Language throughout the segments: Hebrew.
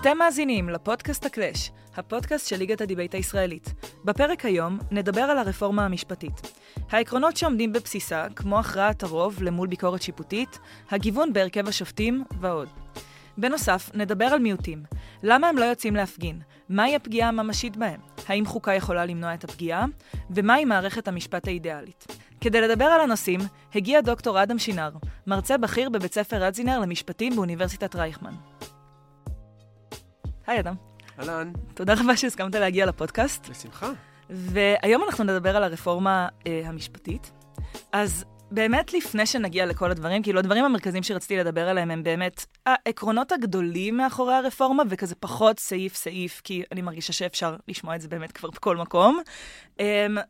אתם מאזינים לפודקאסט הקלאש, הפודקאסט של ליגת הדיבייט הישראלית. בפרק היום נדבר על הרפורמה המשפטית. העקרונות שעומדים בבסיסה, כמו הכרעת הרוב למול ביקורת שיפוטית, הגיוון בהרכב השופטים ועוד. בנוסף, נדבר על מיעוטים. למה הם לא יוצאים להפגין? מהי הפגיעה הממשית בהם? האם חוקה יכולה למנוע את הפגיעה? ומהי מערכת המשפט האידיאלית? כדי לדבר על הנושאים, הגיע דוקטור אדם שנער, מרצה בכיר בבית ספר רדזינר למשפטים באוניברסיטת רייכמן. היי אדם. אהלן. תודה רבה שהסכמת להגיע לפודקאסט. בשמחה. והיום אנחנו נדבר על הרפורמה אה, המשפטית. אז באמת לפני שנגיע לכל הדברים, כאילו הדברים המרכזיים שרציתי לדבר עליהם הם באמת העקרונות הגדולים מאחורי הרפורמה, וכזה פחות סעיף-סעיף, כי אני מרגישה שאפשר לשמוע את זה באמת כבר בכל מקום. Um,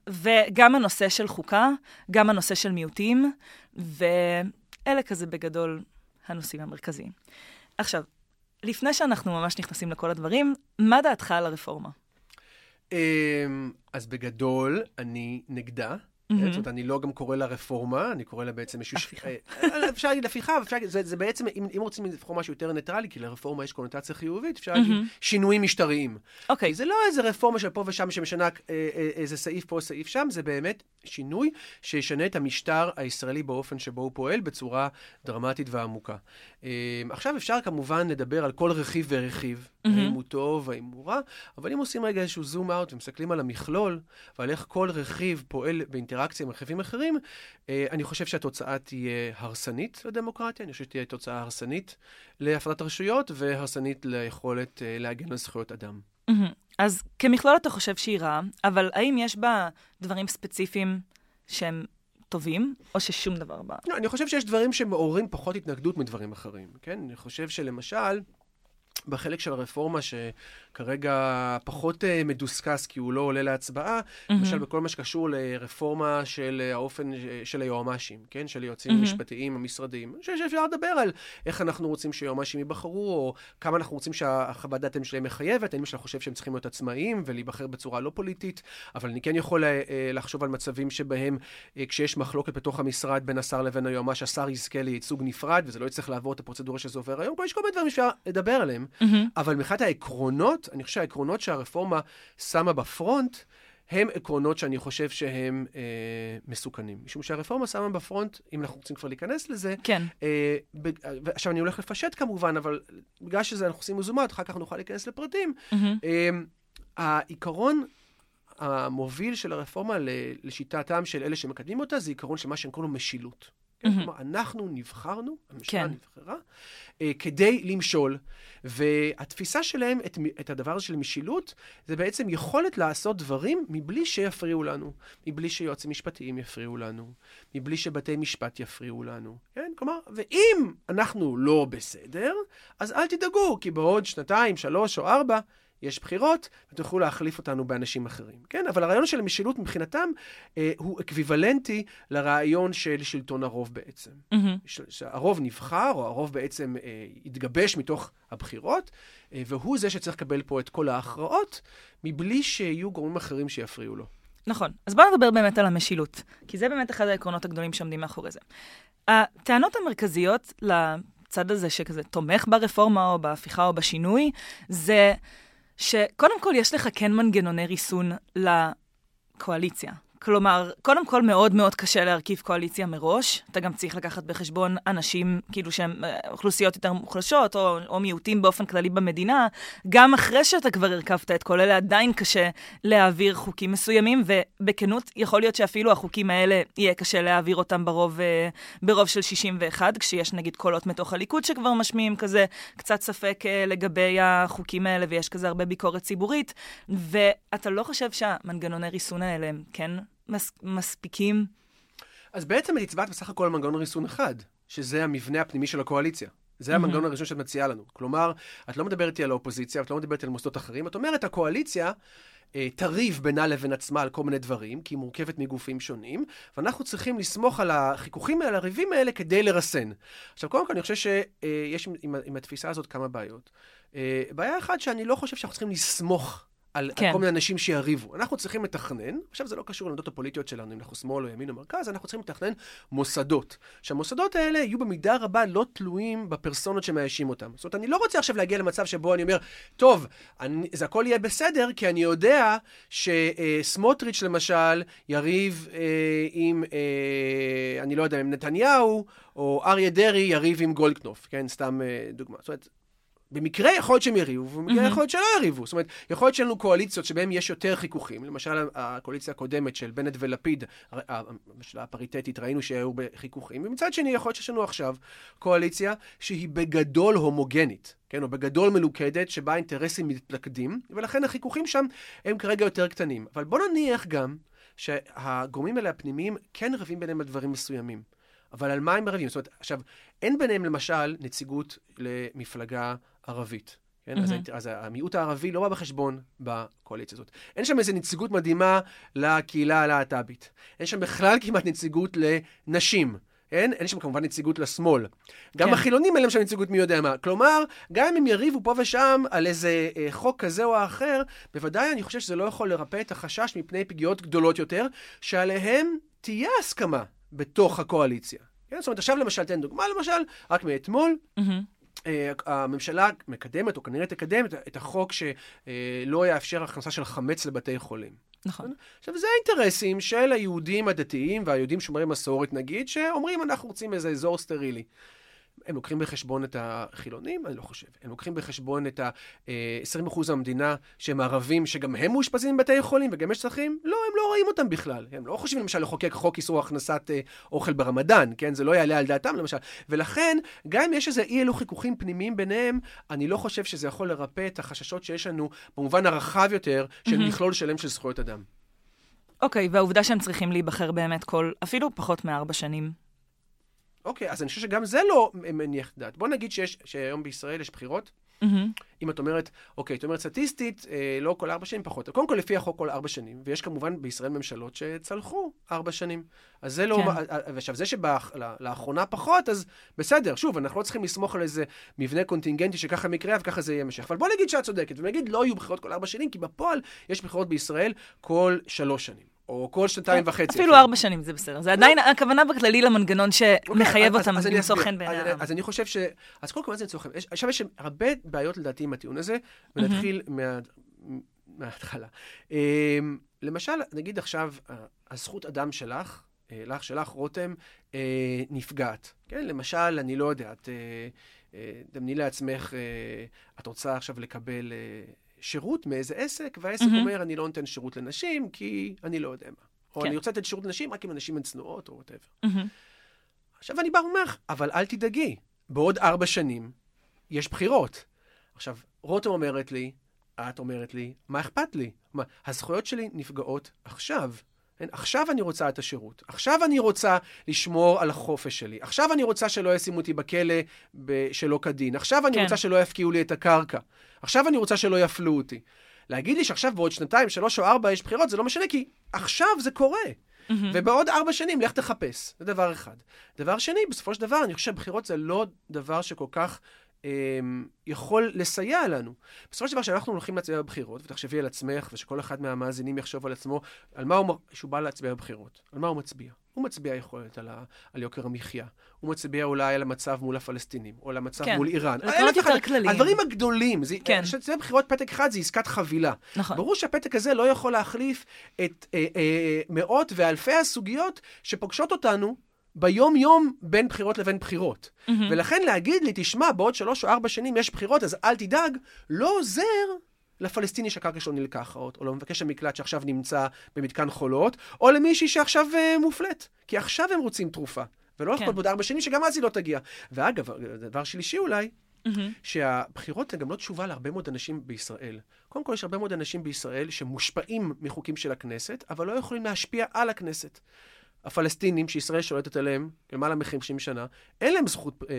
וגם הנושא של חוקה, גם הנושא של מיעוטים, ואלה כזה בגדול הנושאים המרכזיים. עכשיו, לפני שאנחנו ממש נכנסים לכל הדברים, מה דעתך על הרפורמה? אמ, אז בגדול, אני נגדה. זאת אומרת, אני לא גם קורא לה רפורמה, אני קורא לה בעצם איזשהו... הפיכה. אה, אפשר להגיד הפיכה, אפשר להגיד, זה, בעצם, אם, רוצים לבחור משהו יותר ניטרלי, כי לרפורמה יש קונוטציה חיובית, אפשר להגיד. שינויים משטריים. אוקיי. זה לא איזה רפורמה של פה ושם שמשנה אה, אה, איזה סעיף פה, סעיף שם, זה באמת שינוי שישנה את המשטר הישראלי באופן שבו הוא פועל בצורה דרמטית ועמוקה. עכשיו אפשר כמובן לדבר על כל רכיב ורכיב, mm-hmm. האם הוא טוב, האם הוא רע, אבל אם עושים רגע איזשהו זום אאוט ומסתכלים על המכלול, ועל איך כל רכיב פועל באינטראקציה, אינטראקציה עם רכיבים אחרים, אה, אני חושב שהתוצאה תהיה הרסנית לדמוקרטיה, אני חושב שתהיה תוצאה הרסנית להפרדת הרשויות והרסנית ליכולת אה, להגן על זכויות אדם. אז כמכלול אתה חושב שהיא רעה, אבל האם יש בה דברים ספציפיים שהם טובים, או ששום דבר בה? לא, אני חושב שיש דברים שמעוררים פחות התנגדות מדברים אחרים, כן? אני חושב שלמשל... בחלק של הרפורמה שכרגע פחות uh, מדוסקס כי הוא לא עולה להצבעה, mm-hmm. למשל בכל מה שקשור לרפורמה של uh, האופן של היועמ"שים, כן? של היועצים mm-hmm. המשפטיים, המשרדיים. אני חושב שאפשר לדבר על איך אנחנו רוצים שיועמ"שים ייבחרו, או כמה אנחנו רוצים שהחוות דעת שלהם מחייבת, האם שאני חושב שהם צריכים להיות עצמאיים ולהיבחר בצורה לא פוליטית, אבל אני כן יכול uh, לחשוב על מצבים שבהם כשיש מחלוקת בתוך המשרד בין השר לבין היועמ"ש, השר יזכה לייצוג נפרד, וזה לא יצטרך לעבור את הפרוצדורה שזה עובר היום. יש כל מיני דברים שאפשר לדבר עליהם. Mm-hmm. אבל מבחינת העקרונות, אני חושב שהעקרונות שהרפורמה שמה בפרונט, הם עקרונות שאני חושב שהם אה, מסוכנים. משום שהרפורמה שמה בפרונט, אם אנחנו רוצים כבר להיכנס לזה, כן. אה, ב, עכשיו, אני הולך לפשט כמובן, אבל בגלל שזה אנחנו עושים מזומות, אחר כך נוכל להיכנס לפרטים. Mm-hmm. אה, העיקרון המוביל של הרפורמה לשיטתם של אלה שמקדמים אותה, זה עיקרון של מה שהם קוראים לו משילות. כן? כלומר, אנחנו נבחרנו, הממשלה כן. נבחרה, אה, כדי למשול. והתפיסה שלהם, את, את הדבר הזה של משילות, זה בעצם יכולת לעשות דברים מבלי שיפריעו לנו, מבלי שיועצים משפטיים יפריעו לנו, מבלי שבתי משפט יפריעו לנו, כן? כלומר, ואם אנחנו לא בסדר, אז אל תדאגו, כי בעוד שנתיים, שלוש או ארבע, יש בחירות, ותוכלו להחליף אותנו באנשים אחרים, כן? אבל הרעיון של המשילות מבחינתם אה, הוא אקוויוולנטי לרעיון של שלטון הרוב בעצם. Mm-hmm. שהרוב נבחר, או הרוב בעצם אה, התגבש מתוך הבחירות, אה, והוא זה שצריך לקבל פה את כל ההכרעות, מבלי שיהיו גורמים אחרים שיפריעו לו. נכון. אז בואו נדבר באמת על המשילות, כי זה באמת אחד העקרונות הגדולים שעומדים מאחורי זה. הטענות המרכזיות לצד הזה שכזה תומך ברפורמה או בהפיכה או בשינוי, זה... שקודם כל יש לך כן מנגנוני ריסון לקואליציה. כלומר, קודם כל מאוד מאוד קשה להרכיב קואליציה מראש. אתה גם צריך לקחת בחשבון אנשים, כאילו שהם אה, אוכלוסיות יותר מוחלשות, או, או מיעוטים באופן כללי במדינה. גם אחרי שאתה כבר הרכבת את כל אלה, עדיין קשה להעביר חוקים מסוימים, ובכנות, יכול להיות שאפילו החוקים האלה, יהיה קשה להעביר אותם ברוב, אה, ברוב של 61, כשיש נגיד קולות מתוך הליכוד שכבר משמיעים כזה קצת ספק אה, לגבי החוקים האלה, ויש כזה הרבה ביקורת ציבורית. ואתה לא חושב שהמנגנוני ריסון האלה הם כן מס, מספיקים? אז בעצם את הצבעת בסך הכל על מנגנון ריסון אחד, שזה המבנה הפנימי של הקואליציה. זה המנגנון הראשון שאת מציעה לנו. כלומר, את לא מדברת איתי על האופוזיציה, את לא מדברת על מוסדות אחרים, את אומרת, הקואליציה אה, תריב בינה לבין עצמה על כל מיני דברים, כי היא מורכבת מגופים שונים, ואנחנו צריכים לסמוך על החיכוכים האלה, הריבים האלה, כדי לרסן. עכשיו, קודם כל, אני חושב שיש עם, עם, עם התפיסה הזאת כמה בעיות. אה, בעיה אחת שאני לא חושב שאנחנו צריכים לסמוך על, כן. על כל מיני אנשים שיריבו. אנחנו צריכים לתכנן, עכשיו זה לא קשור לעמדות הפוליטיות שלנו, אם אנחנו שמאל או ימין או מרכז, אנחנו צריכים לתכנן מוסדות. שהמוסדות האלה יהיו במידה רבה לא תלויים בפרסונות שמאיישים אותם. זאת אומרת, אני לא רוצה עכשיו להגיע למצב שבו אני אומר, טוב, אני, זה הכל יהיה בסדר, כי אני יודע שסמוטריץ' למשל יריב אה, עם, אה, אני לא יודע, עם נתניהו, או אריה דרעי יריב עם גולדקנופ, כן? סתם אה, דוגמה. זאת אומרת, במקרה יכול להיות שהם יריבו, ובמקרה מהמם. יכול להיות שלא יריבו. זאת אומרת, יכול להיות שיהיו לנו קואליציות שבהן יש יותר חיכוכים. למשל, הקואליציה הקודמת של בנט ולפיד, הממשלה הפריטטית, ראינו שהיו בחיכוכים. ומצד שני, יכול להיות שיש לנו עכשיו קואליציה שהיא בגדול הומוגנית, כן? או בגדול מלוכדת, שבה האינטרסים מתלכדים, ולכן החיכוכים שם הם כרגע יותר קטנים. אבל בוא נניח גם שהגורמים האלה הפנימיים כן רבים ביניהם על דברים מסוימים. אבל על מה הם רבים? זאת אומרת, עכשיו, אין ביניהם למשל נציגות למפלגה ערבית. כן? Mm-hmm. אז, אז המיעוט הערבי לא בא בחשבון בקואליציה הזאת. אין שם איזו נציגות מדהימה לקהילה הלהט"בית. אין שם בכלל כמעט נציגות לנשים. אין? אין שם כמובן נציגות לשמאל. גם כן. החילונים אין להם שם נציגות מי יודע מה. כלומר, גם אם הם יריבו פה ושם על איזה אה, חוק כזה או אחר, בוודאי אני חושב שזה לא יכול לרפא את החשש מפני פגיעות גדולות יותר, שעליהם תהיה הסכמה בתוך הקואליציה. כן? זאת אומרת, עכשיו למשל, תן דוגמה למשל, רק מאתמול, מהמם. אה, הממשלה מקדמת, או כנראה תקדם, את- את החוק שלא יאפשר הכנסה של חמץ לבתי חולים. נכון. עכשיו, זה האינטרסים של היהודים הדתיים והיהודים שומרי מסורת, נגיד, שאומרים, אנחנו רוצים איזה אזור סטרילי. הם לוקחים בחשבון את החילונים? אני לא חושב. הם לוקחים בחשבון את ה-20% מהמדינה שהם ערבים, שגם הם מאושפזים בבתי חולים וגם יש צרכים? לא, הם לא רואים אותם בכלל. הם לא חושבים למשל לחוקק חוק איסור הכנסת אה, אוכל ברמדאן, כן? זה לא יעלה על דעתם למשל. ולכן, גם אם יש איזה אי אלו חיכוכים פנימיים ביניהם, אני לא חושב שזה יכול לרפא את החששות שיש לנו במובן הרחב יותר של. מכלול שלם של זכויות אדם. אוקיי, והעובדה שהם צריכים להיבחר באמת כל, אפילו פחות מארבע שנים. אוקיי, אז אני חושב שגם זה לא מניח דעת. בוא נגיד שיש, שהיום בישראל יש בחירות. מהמם. אם את אומרת, אוקיי, את אומרת סטטיסטית, אה, לא כל ארבע שנים פחות. קודם כל, לפי החוק כל ארבע שנים, ויש כמובן בישראל ממשלות שצלחו ארבע שנים. אז זה לא... כן. אה, אה, ועכשיו, זה שלאחרונה פחות, אז בסדר, שוב, אנחנו לא צריכים לסמוך על איזה מבנה קונטינגנטי שככה מקרה וככה זה יהיה המשך. אבל בוא נגיד שאת צודקת, ונגיד לא יהיו בחירות כל ארבע שנים, כי בפועל יש בחירות בישראל כל שלוש שנים, או כל שנתיים וחצי. אפילו ארבע שנים זה בסדר. זה עדיין, הכוונה בכללי למנגנון שמחייב אוקיי, אותם למצוא. חן בעיני אז- העם. אז אני חושב ש... אז קודם כל, מה זה למצוא חן? עכשיו יש הרבה בעיות לדעתי עם הטיעון הזה, ונתחיל מה- מההתחלה. אמ, למשל, נגיד עכשיו, הזכות אדם שלך, אה, לך, שלך, רותם, אה, נפגעת. כן, למשל, אני לא יודע, את... אה, אה, דמייני לעצמך, אה, את רוצה עכשיו לקבל אה, שירות מאיזה עסק, והעסק מהמם. אומר, אני לא נותן שירות לנשים, כי אני לא יודע מה. או כן. אני רוצה לתת שירות לנשים רק אם הנשים הן צנועות, או whatever. מהמם. עכשיו אני בא ואומר לך, אבל אל תדאגי, בעוד ארבע שנים יש בחירות. עכשיו, רותם אומרת לי, את אומרת לי, מה אכפת לי? מה, הזכויות שלי נפגעות עכשיו. כן? עכשיו אני רוצה את השירות. עכשיו אני רוצה לשמור על החופש שלי. עכשיו אני רוצה שלא ישימו אותי בכלא שלא כדין. עכשיו אני כן. רוצה שלא יפקיעו לי את הקרקע. עכשיו אני רוצה שלא יפלו אותי. להגיד לי שעכשיו בעוד שנתיים, שלוש או ארבע יש בחירות, זה לא משנה, כי עכשיו זה קורה. מהמם. ובעוד ארבע שנים לך תחפש. זה דבר אחד. דבר שני, בסופו של דבר, אני חושב שבחירות זה לא דבר שכל כך יכול לסייע לנו. בסופו של דבר, כשאנחנו הולכים להצביע בבחירות, ותחשבי על עצמך, ושכל אחד מהמאזינים יחשוב על עצמו, על מה הוא, שהוא בא להצביע בבחירות, על מה הוא מצביע. הוא מצביע יכולת על, ה, על יוקר המחיה. הוא מצביע אולי על המצב מול הפלסטינים, או על המצב כן. מול איראן. עקרונות אלף אחד- יותר כלליים. הדברים הגדולים. זה, כן. כשאתה בבחירות פתק אחד זה עסקת חבילה. נכון. ברור שהפתק הזה לא יכול להחליף את אה, אה, מאות ואלפי הסוגיות שפוגשות אותנו ביום-יום בין בחירות לבין בחירות. מהמם. ולכן להגיד לי, תשמע, בעוד שלוש או ארבע שנים יש בחירות, אז אל תדאג, לא עוזר לפלסטיני שהקרקע שלו נלקחת, או למבקש המקלט שעכשיו נמצא במתקן חולות, או למישהי שעכשיו אה, מופלית. כי עכשיו הם רוצים תרופה. ולא כן. לחכות בעוד ארבע שנים, שגם אז היא לא תגיע. ואגב, דבר שלישי אולי, מהמם. שהבחירות הן גם לא תשובה להרבה מאוד אנשים בישראל. קודם כל, יש הרבה מאוד אנשים בישראל שמושפעים מחוקים של הכנסת, אבל לא יכולים להשפיע על הכנסת. הפלסטינים, שישראל שולטת עליהם למעלה מ-50 שנה, אין להם זכות, אה,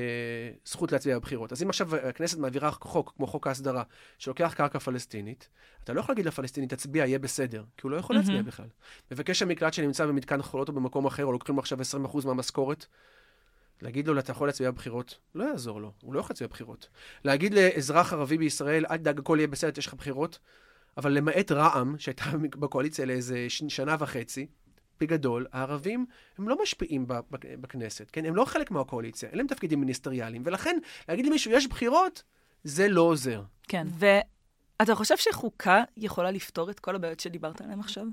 זכות להצביע בבחירות. אז אם עכשיו הכנסת מעבירה חוק, כמו חוק ההסדרה, שלוקח קרקע פלסטינית, אתה לא יכול להגיד לפלסטיני, תצביע, יהיה בסדר, כי הוא לא יכול להצביע מהמם. בכלל. מבקש המקלט שנמצא במתקן חולות או במקום אחר, או לוקחים לו עכשיו 20% מהמשכורת, להגיד לו, אתה יכול להצביע בבחירות, לא יעזור לו, הוא לא יכול להצביע בבחירות. להגיד לאזרח ערבי בישראל, אל תדאג, הכל יהיה בסדר, יש לך בחירות, אבל למעט רע"מ, שהייתה בקואליציה לאיזה שנה וחצי, בגדול, הערבים הם לא משפיעים בכנסת, כן? הם לא חלק מהקואליציה, אין להם תפקידים מיניסטריאליים, ולכן להגיד למישהו, יש בחירות, זה לא עוזר. כן, ואתה חושב שחוקה יכולה לפתור את כל הבעיות שדיברת עליהן עכשיו?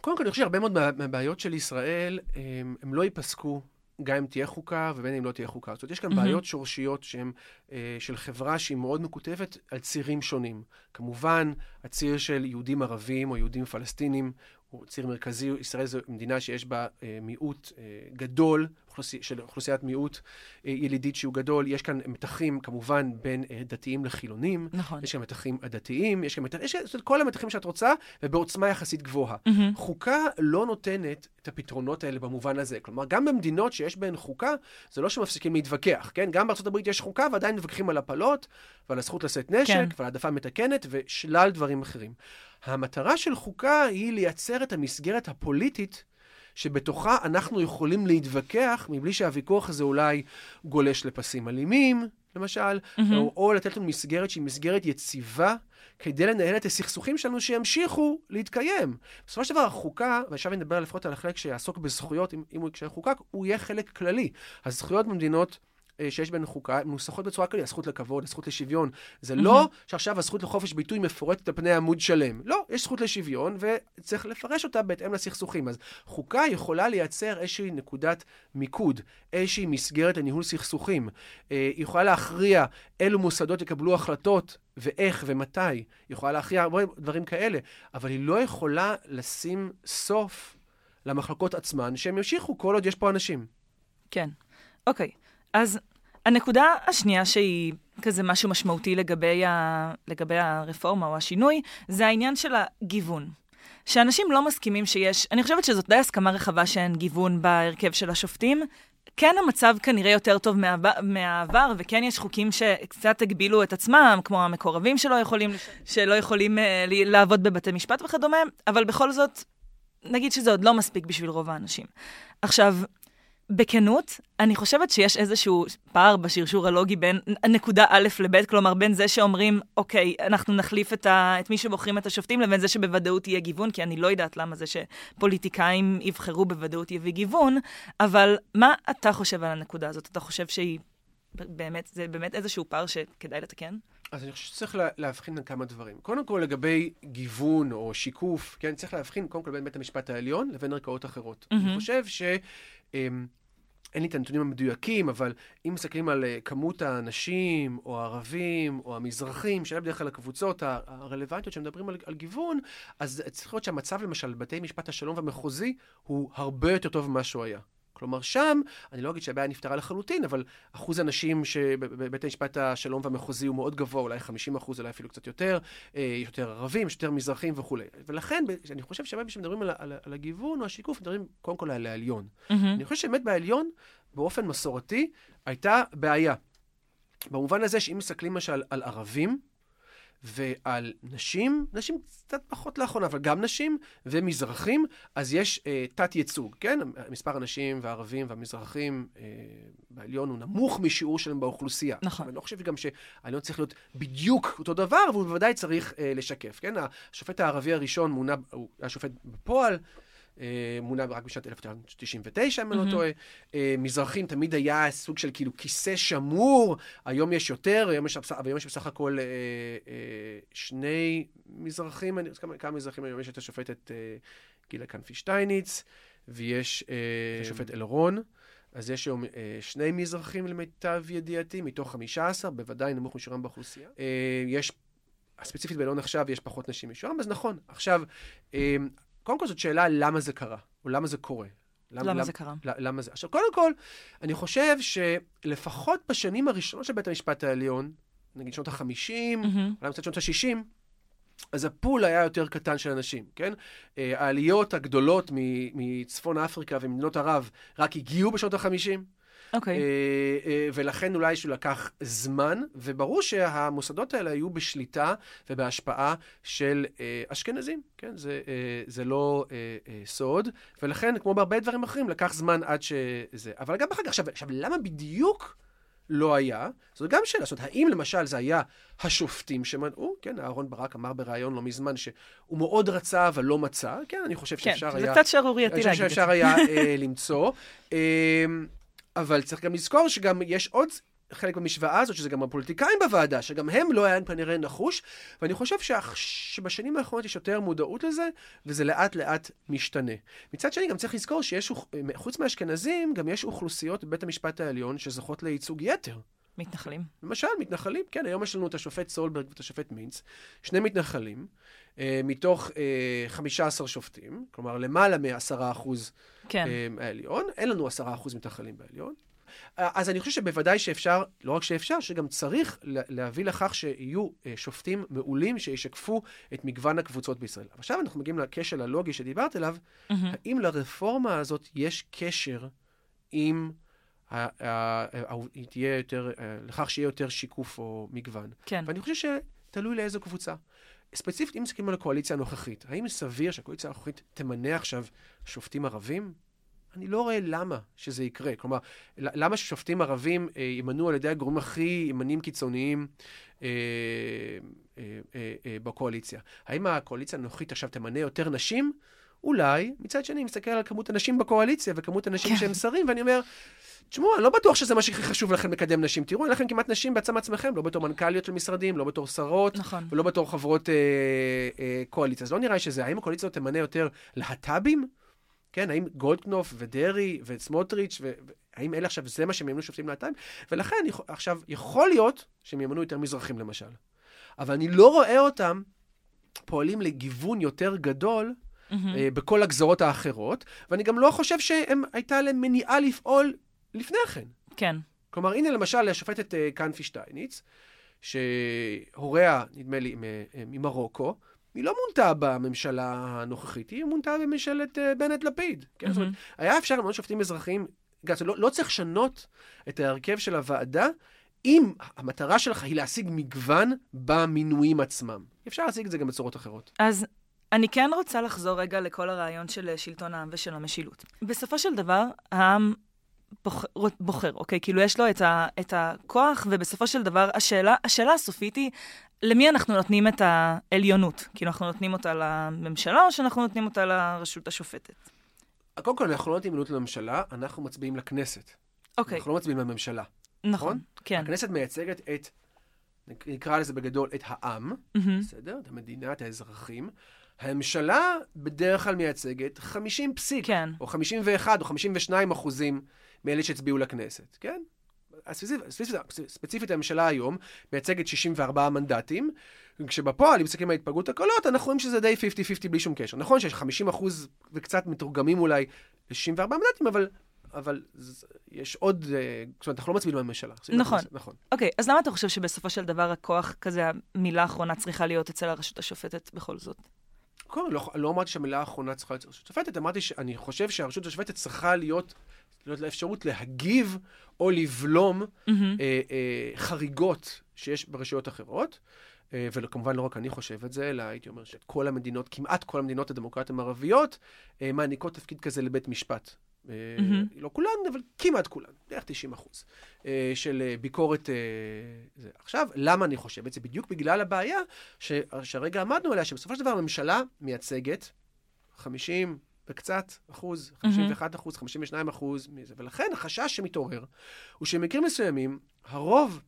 קודם כל, אני חושב שהרבה מאוד מהבעיות של ישראל, הם, הם לא ייפסקו גם אם תהיה חוקה ובין אם לא תהיה חוקה. זאת אומרת, יש כאן mm-hmm. בעיות שורשיות שהן אה, של חברה שהיא מאוד מקוטבת על צירים שונים. כמובן, הציר של יהודים ערבים או יהודים פלסטינים הוא ציר מרכזי. ישראל זו מדינה שיש בה אה, מיעוט אה, גדול של אוכלוסיית מיעוט אה, ילידית שהוא גדול. יש כאן מתחים, כמובן, בין דתיים לחילונים. נכון. יש כאן מתחים עדתיים, יש כאן מתחים, יש כאן כל המתחים שאת רוצה, ובעוצמה יחסית גבוהה. Mm-hmm. חוקה לא נותנת את הפתרונות האלה במובן הזה. כלומר, גם במדינות שיש בהן חוקה, זה לא שמפסיקים להתווכח, כן? גם בארצות הברית יש חוקה ועדיין מתווכחים על הפלות, ועל הזכות לשאת נשק, כן. ועל העדפה מתקנת, ושלל דברים אחרים. המטרה של חוקה היא לייצר את המסגרת הפוליטית שבתוכה אנחנו יכולים להתווכח מבלי שהוויכוח הזה אולי גולש לפסים אלימים, למשל, mm-hmm. או, או לתת לנו מסגרת שהיא מסגרת יציבה. כדי לנהל את הסכסוכים שלנו שימשיכו להתקיים. בסופו של דבר, החוקה, ועכשיו אני מדבר לפחות על החלק שיעסוק בזכויות, אם, אם הוא יקשר חוקק, הוא יהיה חלק כללי. הזכויות במדינות שיש בהן חוקה, מנוסחות בצורה כללית, הזכות לכבוד, הזכות לשוויון. זה mm-hmm. לא שעכשיו הזכות לחופש ביטוי מפורטת על פני עמוד שלם. לא, יש זכות לשוויון, וצריך לפרש אותה בהתאם לסכסוכים. אז חוקה יכולה לייצר איזושהי נקודת מיקוד, איזושהי מסגרת לניהול סכסוכים. אה, היא יכולה להכריע אילו מוסדות יקבלו החלטות ואיך ומתי. היא יכולה להכריע הרבה דברים כאלה, אבל היא לא יכולה לשים סוף למחלקות עצמן, שהם ימשיכו כל עוד יש פה אנשים. כן. אוקיי. אז הנקודה השנייה שהיא כזה משהו משמעותי לגבי, ה... לגבי הרפורמה או השינוי, זה העניין של הגיוון. שאנשים לא מסכימים שיש, אני חושבת שזאת די הסכמה רחבה שאין גיוון בהרכב של השופטים. כן המצב כנראה יותר טוב מהעבר, וכן יש חוקים שקצת הגבילו את עצמם, כמו המקורבים שלא יכולים, שלא יכולים uh, לעבוד בבתי משפט וכדומה, אבל בכל זאת, נגיד שזה עוד לא מספיק בשביל רוב האנשים. עכשיו, בכנות, אני חושבת שיש איזשהו פער בשרשור הלוגי בין נקודה א' לב', כלומר, בין זה שאומרים, אוקיי, אנחנו נחליף את, ה, את מי שבוחרים את השופטים, לבין זה שבוודאות יהיה גיוון, כי אני לא יודעת למה זה שפוליטיקאים יבחרו בוודאות יביא גיוון, אבל מה אתה חושב על הנקודה הזאת? אתה חושב שהיא באמת, זה באמת איזשהו פער שכדאי לתקן? אז אני חושב שצריך לה, להבחין בין כמה דברים. קודם כל, לגבי גיוון או שיקוף, כן, צריך להבחין קודם כל בין בית המשפט העליון לבין ערכאות אחרות. Mm-hmm. אני חושב ש... אמ, אין לי את הנתונים המדויקים, אבל אם מסתכלים על אה, כמות האנשים, או הערבים, או המזרחים, שאלה בדרך כלל הקבוצות הרלוונטיות שמדברים על, על גיוון, אז צריך לראות שהמצב למשל בבתי משפט השלום והמחוזי הוא הרבה יותר טוב ממה שהוא היה. כלומר, שם, אני לא אגיד שהבעיה נפתרה לחלוטין, אבל אחוז הנשים שבבית המשפט השלום והמחוזי הוא מאוד גבוה, אולי 50 אחוז, אולי אפילו קצת יותר, אה, יותר ערבים, יותר מזרחים וכולי. ולכן, אני חושב שבאמת כשמדברים על, על, על הגיוון או השיקוף, מדברים קודם כל על העליון. Mm-hmm. אני חושב שבאמת בעליון, באופן מסורתי, הייתה בעיה. במובן הזה שאם מסתכלים למשל על ערבים, ועל נשים, נשים קצת פחות לאחרונה, אבל גם נשים ומזרחים, אז יש אה, תת-ייצוג, כן? מספר הנשים והערבים והמזרחים אה, בעליון הוא נמוך משיעור שלהם באוכלוסייה. נכון. אני לא חושב גם שהעליון צריך להיות בדיוק אותו דבר, והוא בוודאי צריך אה, לשקף, כן? השופט הערבי הראשון מונה, הוא היה שופט בפועל. אה, מונה רק בשנת 1999, אם אני לא טועה. אה, מזרחים תמיד היה סוג של כאילו כיסא שמור, היום יש יותר, היום יש, היום יש בסך הכל אה, שני מזרחים, אני, כמה, כמה מזרחים היום יש את השופטת גילה כנפי שטייניץ, ויש את השופט אלרון. אז יש היום אה, שני מזרחים למיטב ידיעתי, מתוך 15, בוודאי נמוך משיעורם באוכלוסייה. אה, יש, ספציפית באלון עכשיו, יש פחות נשים משיעורם, אז נכון. עכשיו, אה, קודם כל זאת שאלה למה זה קרה, או למה זה קורה. למה, למה, למה זה קרה? למה זה... עכשיו, קודם כל, אני חושב שלפחות בשנים הראשונות של בית המשפט העליון, נגיד שנות ה-50, mm-hmm. אולי קצת שנות ה-60, אז הפול היה יותר קטן של אנשים, כן? אה, העליות הגדולות מצפון אפריקה ומדינות ערב רק הגיעו בשנות ה-50. אוקיי. Okay. אה, אה, ולכן אולי שהוא לקח זמן, וברור שהמוסדות האלה היו בשליטה ובהשפעה של אה, אשכנזים, כן? זה, זה לא סוד, ולכן, כמו בהרבה דברים אחרים, לקח זמן עד שזה... אבל גם אחר כך, עכשיו, עכשיו, למה בדיוק לא היה? זו גם שאלה. זאת אומרת, האם למשל זה היה השופטים שמנעו? כן, אהרן ברק אמר בריאיון לא מזמן שהוא מאוד רצה אבל לא מצא. כן, אני חושב כן, שאפשר זה היה... קצת שערורייתי אני להגיד חושב את זה. שאפשר היה למצוא. אה, אבל צריך גם לזכור שגם יש עוד חלק במשוואה הזאת, שזה גם הפוליטיקאים בוועדה, שגם הם לא היה כנראה נחוש, ואני חושב שאח- שבשנים האחרונות יש יותר מודעות לזה, וזה לאט לאט משתנה. מצד שני, גם צריך לזכור שיש, אוכ- חוץ מהאשכנזים, גם יש אוכלוסיות בבית המשפט העליון שזוכות לייצוג יתר. מתנחלים. למשל, מתנחלים, כן, היום יש לנו את השופט סולברג ואת השופט מינץ, שני מתנחלים, אה, מתוך אה, 15 שופטים, כלומר למעלה מ-10 אחוז כן. אה, העליון, אין לנו 10 אחוז מתנחלים בעליון. אה, אז אני חושב שבוודאי שאפשר, לא רק שאפשר, שגם צריך לה- להביא לכך שיהיו אה, שופטים מעולים שישקפו את מגוון הקבוצות בישראל. עכשיו אנחנו מגיעים לכשל הלוגי שדיברת עליו, מהמם. האם לרפורמה הזאת יש קשר עם, תהיה יותר, לכך שיהיה יותר שיקוף או מגוון? כן. ואני חושב שתלוי לאיזו קבוצה. ספציפית, אם מסתכלים על הקואליציה הנוכחית, האם סביר שהקואליציה הנוכחית תמנה עכשיו שופטים ערבים? אני לא רואה למה שזה יקרה. כלומר, למה ששופטים ערבים אה, ימנו על ידי הגורמים הכי ימנים קיצוניים אה, אה, אה, אה, בקואליציה? האם הקואליציה הנוכחית עכשיו תמנה יותר נשים? אולי. מצד שני, אני מסתכל על כמות הנשים בקואליציה וכמות הנשים כן. שהם שרים, ואני אומר, תשמעו, אני לא בטוח שזה מה שהכי חשוב לכם לקדם נשים. תראו, אין לכם כמעט נשים בעצם עצמכם, לא בתור מנכ"ליות של משרדים, לא בתור שרות, נכון. ולא בתור חברות אה, אה, קואליציה. אז לא נראה שזה. האם הקואליציה הזאת תמנה יותר להט"בים? כן, האם גולדקנופ ודרעי וסמוטריץ', ו- האם אלה עכשיו, זה מה שהם ימנו שופטים להט"בים? ולכן, עכשיו, יכול להיות שהם ימנו יותר מזרחים למשל. אבל אני לא רואה אותם פועלים לגיוון יותר גדול מהמם. אה, בכל הגזרות האחרות, ואני גם לא חושב שהייתה להם מניעה לפעול לפני כן. כן. כלומר, הנה למשל השופטת אה, קנפי שטייניץ, שהוריה, נדמה לי, אה, ממרוקו, היא לא מונתה בממשלה הנוכחית, היא מונתה בממשלת בנט-לפיד. כן? זאת אומרת, היה אפשר למנות שופטים אזרחיים, גם, לא, לא צריך לשנות את ההרכב של הוועדה, אם המטרה שלך היא להשיג מגוון במינויים עצמם. אפשר להשיג את זה גם בצורות אחרות. אז אני כן רוצה לחזור רגע לכל הרעיון של אה, שלטון העם ושל המשילות. בסופו של דבר, העם בוחר, בוחר אוקיי? כאילו, יש לו את, ה, את הכוח, ובסופו של דבר, השאלה, השאלה הסופית היא, למי אנחנו נותנים את העליונות? כאילו, אנחנו נותנים אותה לממשלה, או שאנחנו נותנים אותה לרשות השופטת? קודם כל, אנחנו לא נותנים מינוי לממשלה, אנחנו מצביעים לכנסת. אוקיי, אנחנו לא מצביעים לממשלה. נכון. נכון? כן. הכנסת מייצגת את, נקרא לזה בגדול, את העם, מהמם. בסדר? את המדינה, את האזרחים. הממשלה בדרך כלל מייצגת 50 פסיק, כן. או 51 או 52 אחוזים מאלה שהצביעו לכנסת, כן? ספציפית, הממשלה היום מייצגת 64 מנדטים, כשבפועל, אם מסתכלים על התפלגות הקולות, אנחנו רואים שזה די 50-50 בלי שום קשר. נכון שיש 50 אחוז וקצת מתורגמים אולי ל-64 מנדטים, אבל, אבל יש עוד, אה, זאת אומרת, אנחנו לא מצביעים לממשלה. נכון. נכון. אוקיי, אז למה אתה חושב שבסופו של דבר הכוח כזה, המילה האחרונה צריכה להיות אצל הרשות השופטת בכל זאת? קודם לא, לא אמרתי שהמילה האחרונה צריכה להיות רשות שופטת, אמרתי שאני חושב שהרשות השופטת צריכה להיות, להיות לה אפשרות להגיב או לבלום מהמם. אה, אה, חריגות שיש ברשויות אחרות. אה, וכמובן לא רק אני חושב את זה, אלא הייתי אומר שכל המדינות, כמעט כל המדינות הדמוקרטיות המערביות, אה, מעניקות תפקיד כזה לבית משפט. אה, מהמם. לא כולן, אבל כמעט כולן, בערך 90 אחוז, אה, של אה, ביקורת. זה. עכשיו, למה אני חושב את זה? בדיוק בגלל הבעיה ש- שהרגע עמדנו עליה, שבסופו של דבר הממשלה מייצגת 50 וקצת אחוז, 51 אחוז, 52 אחוז מזה. ולכן החשש שמתעורר הוא שבמקרים מסוימים, הרוב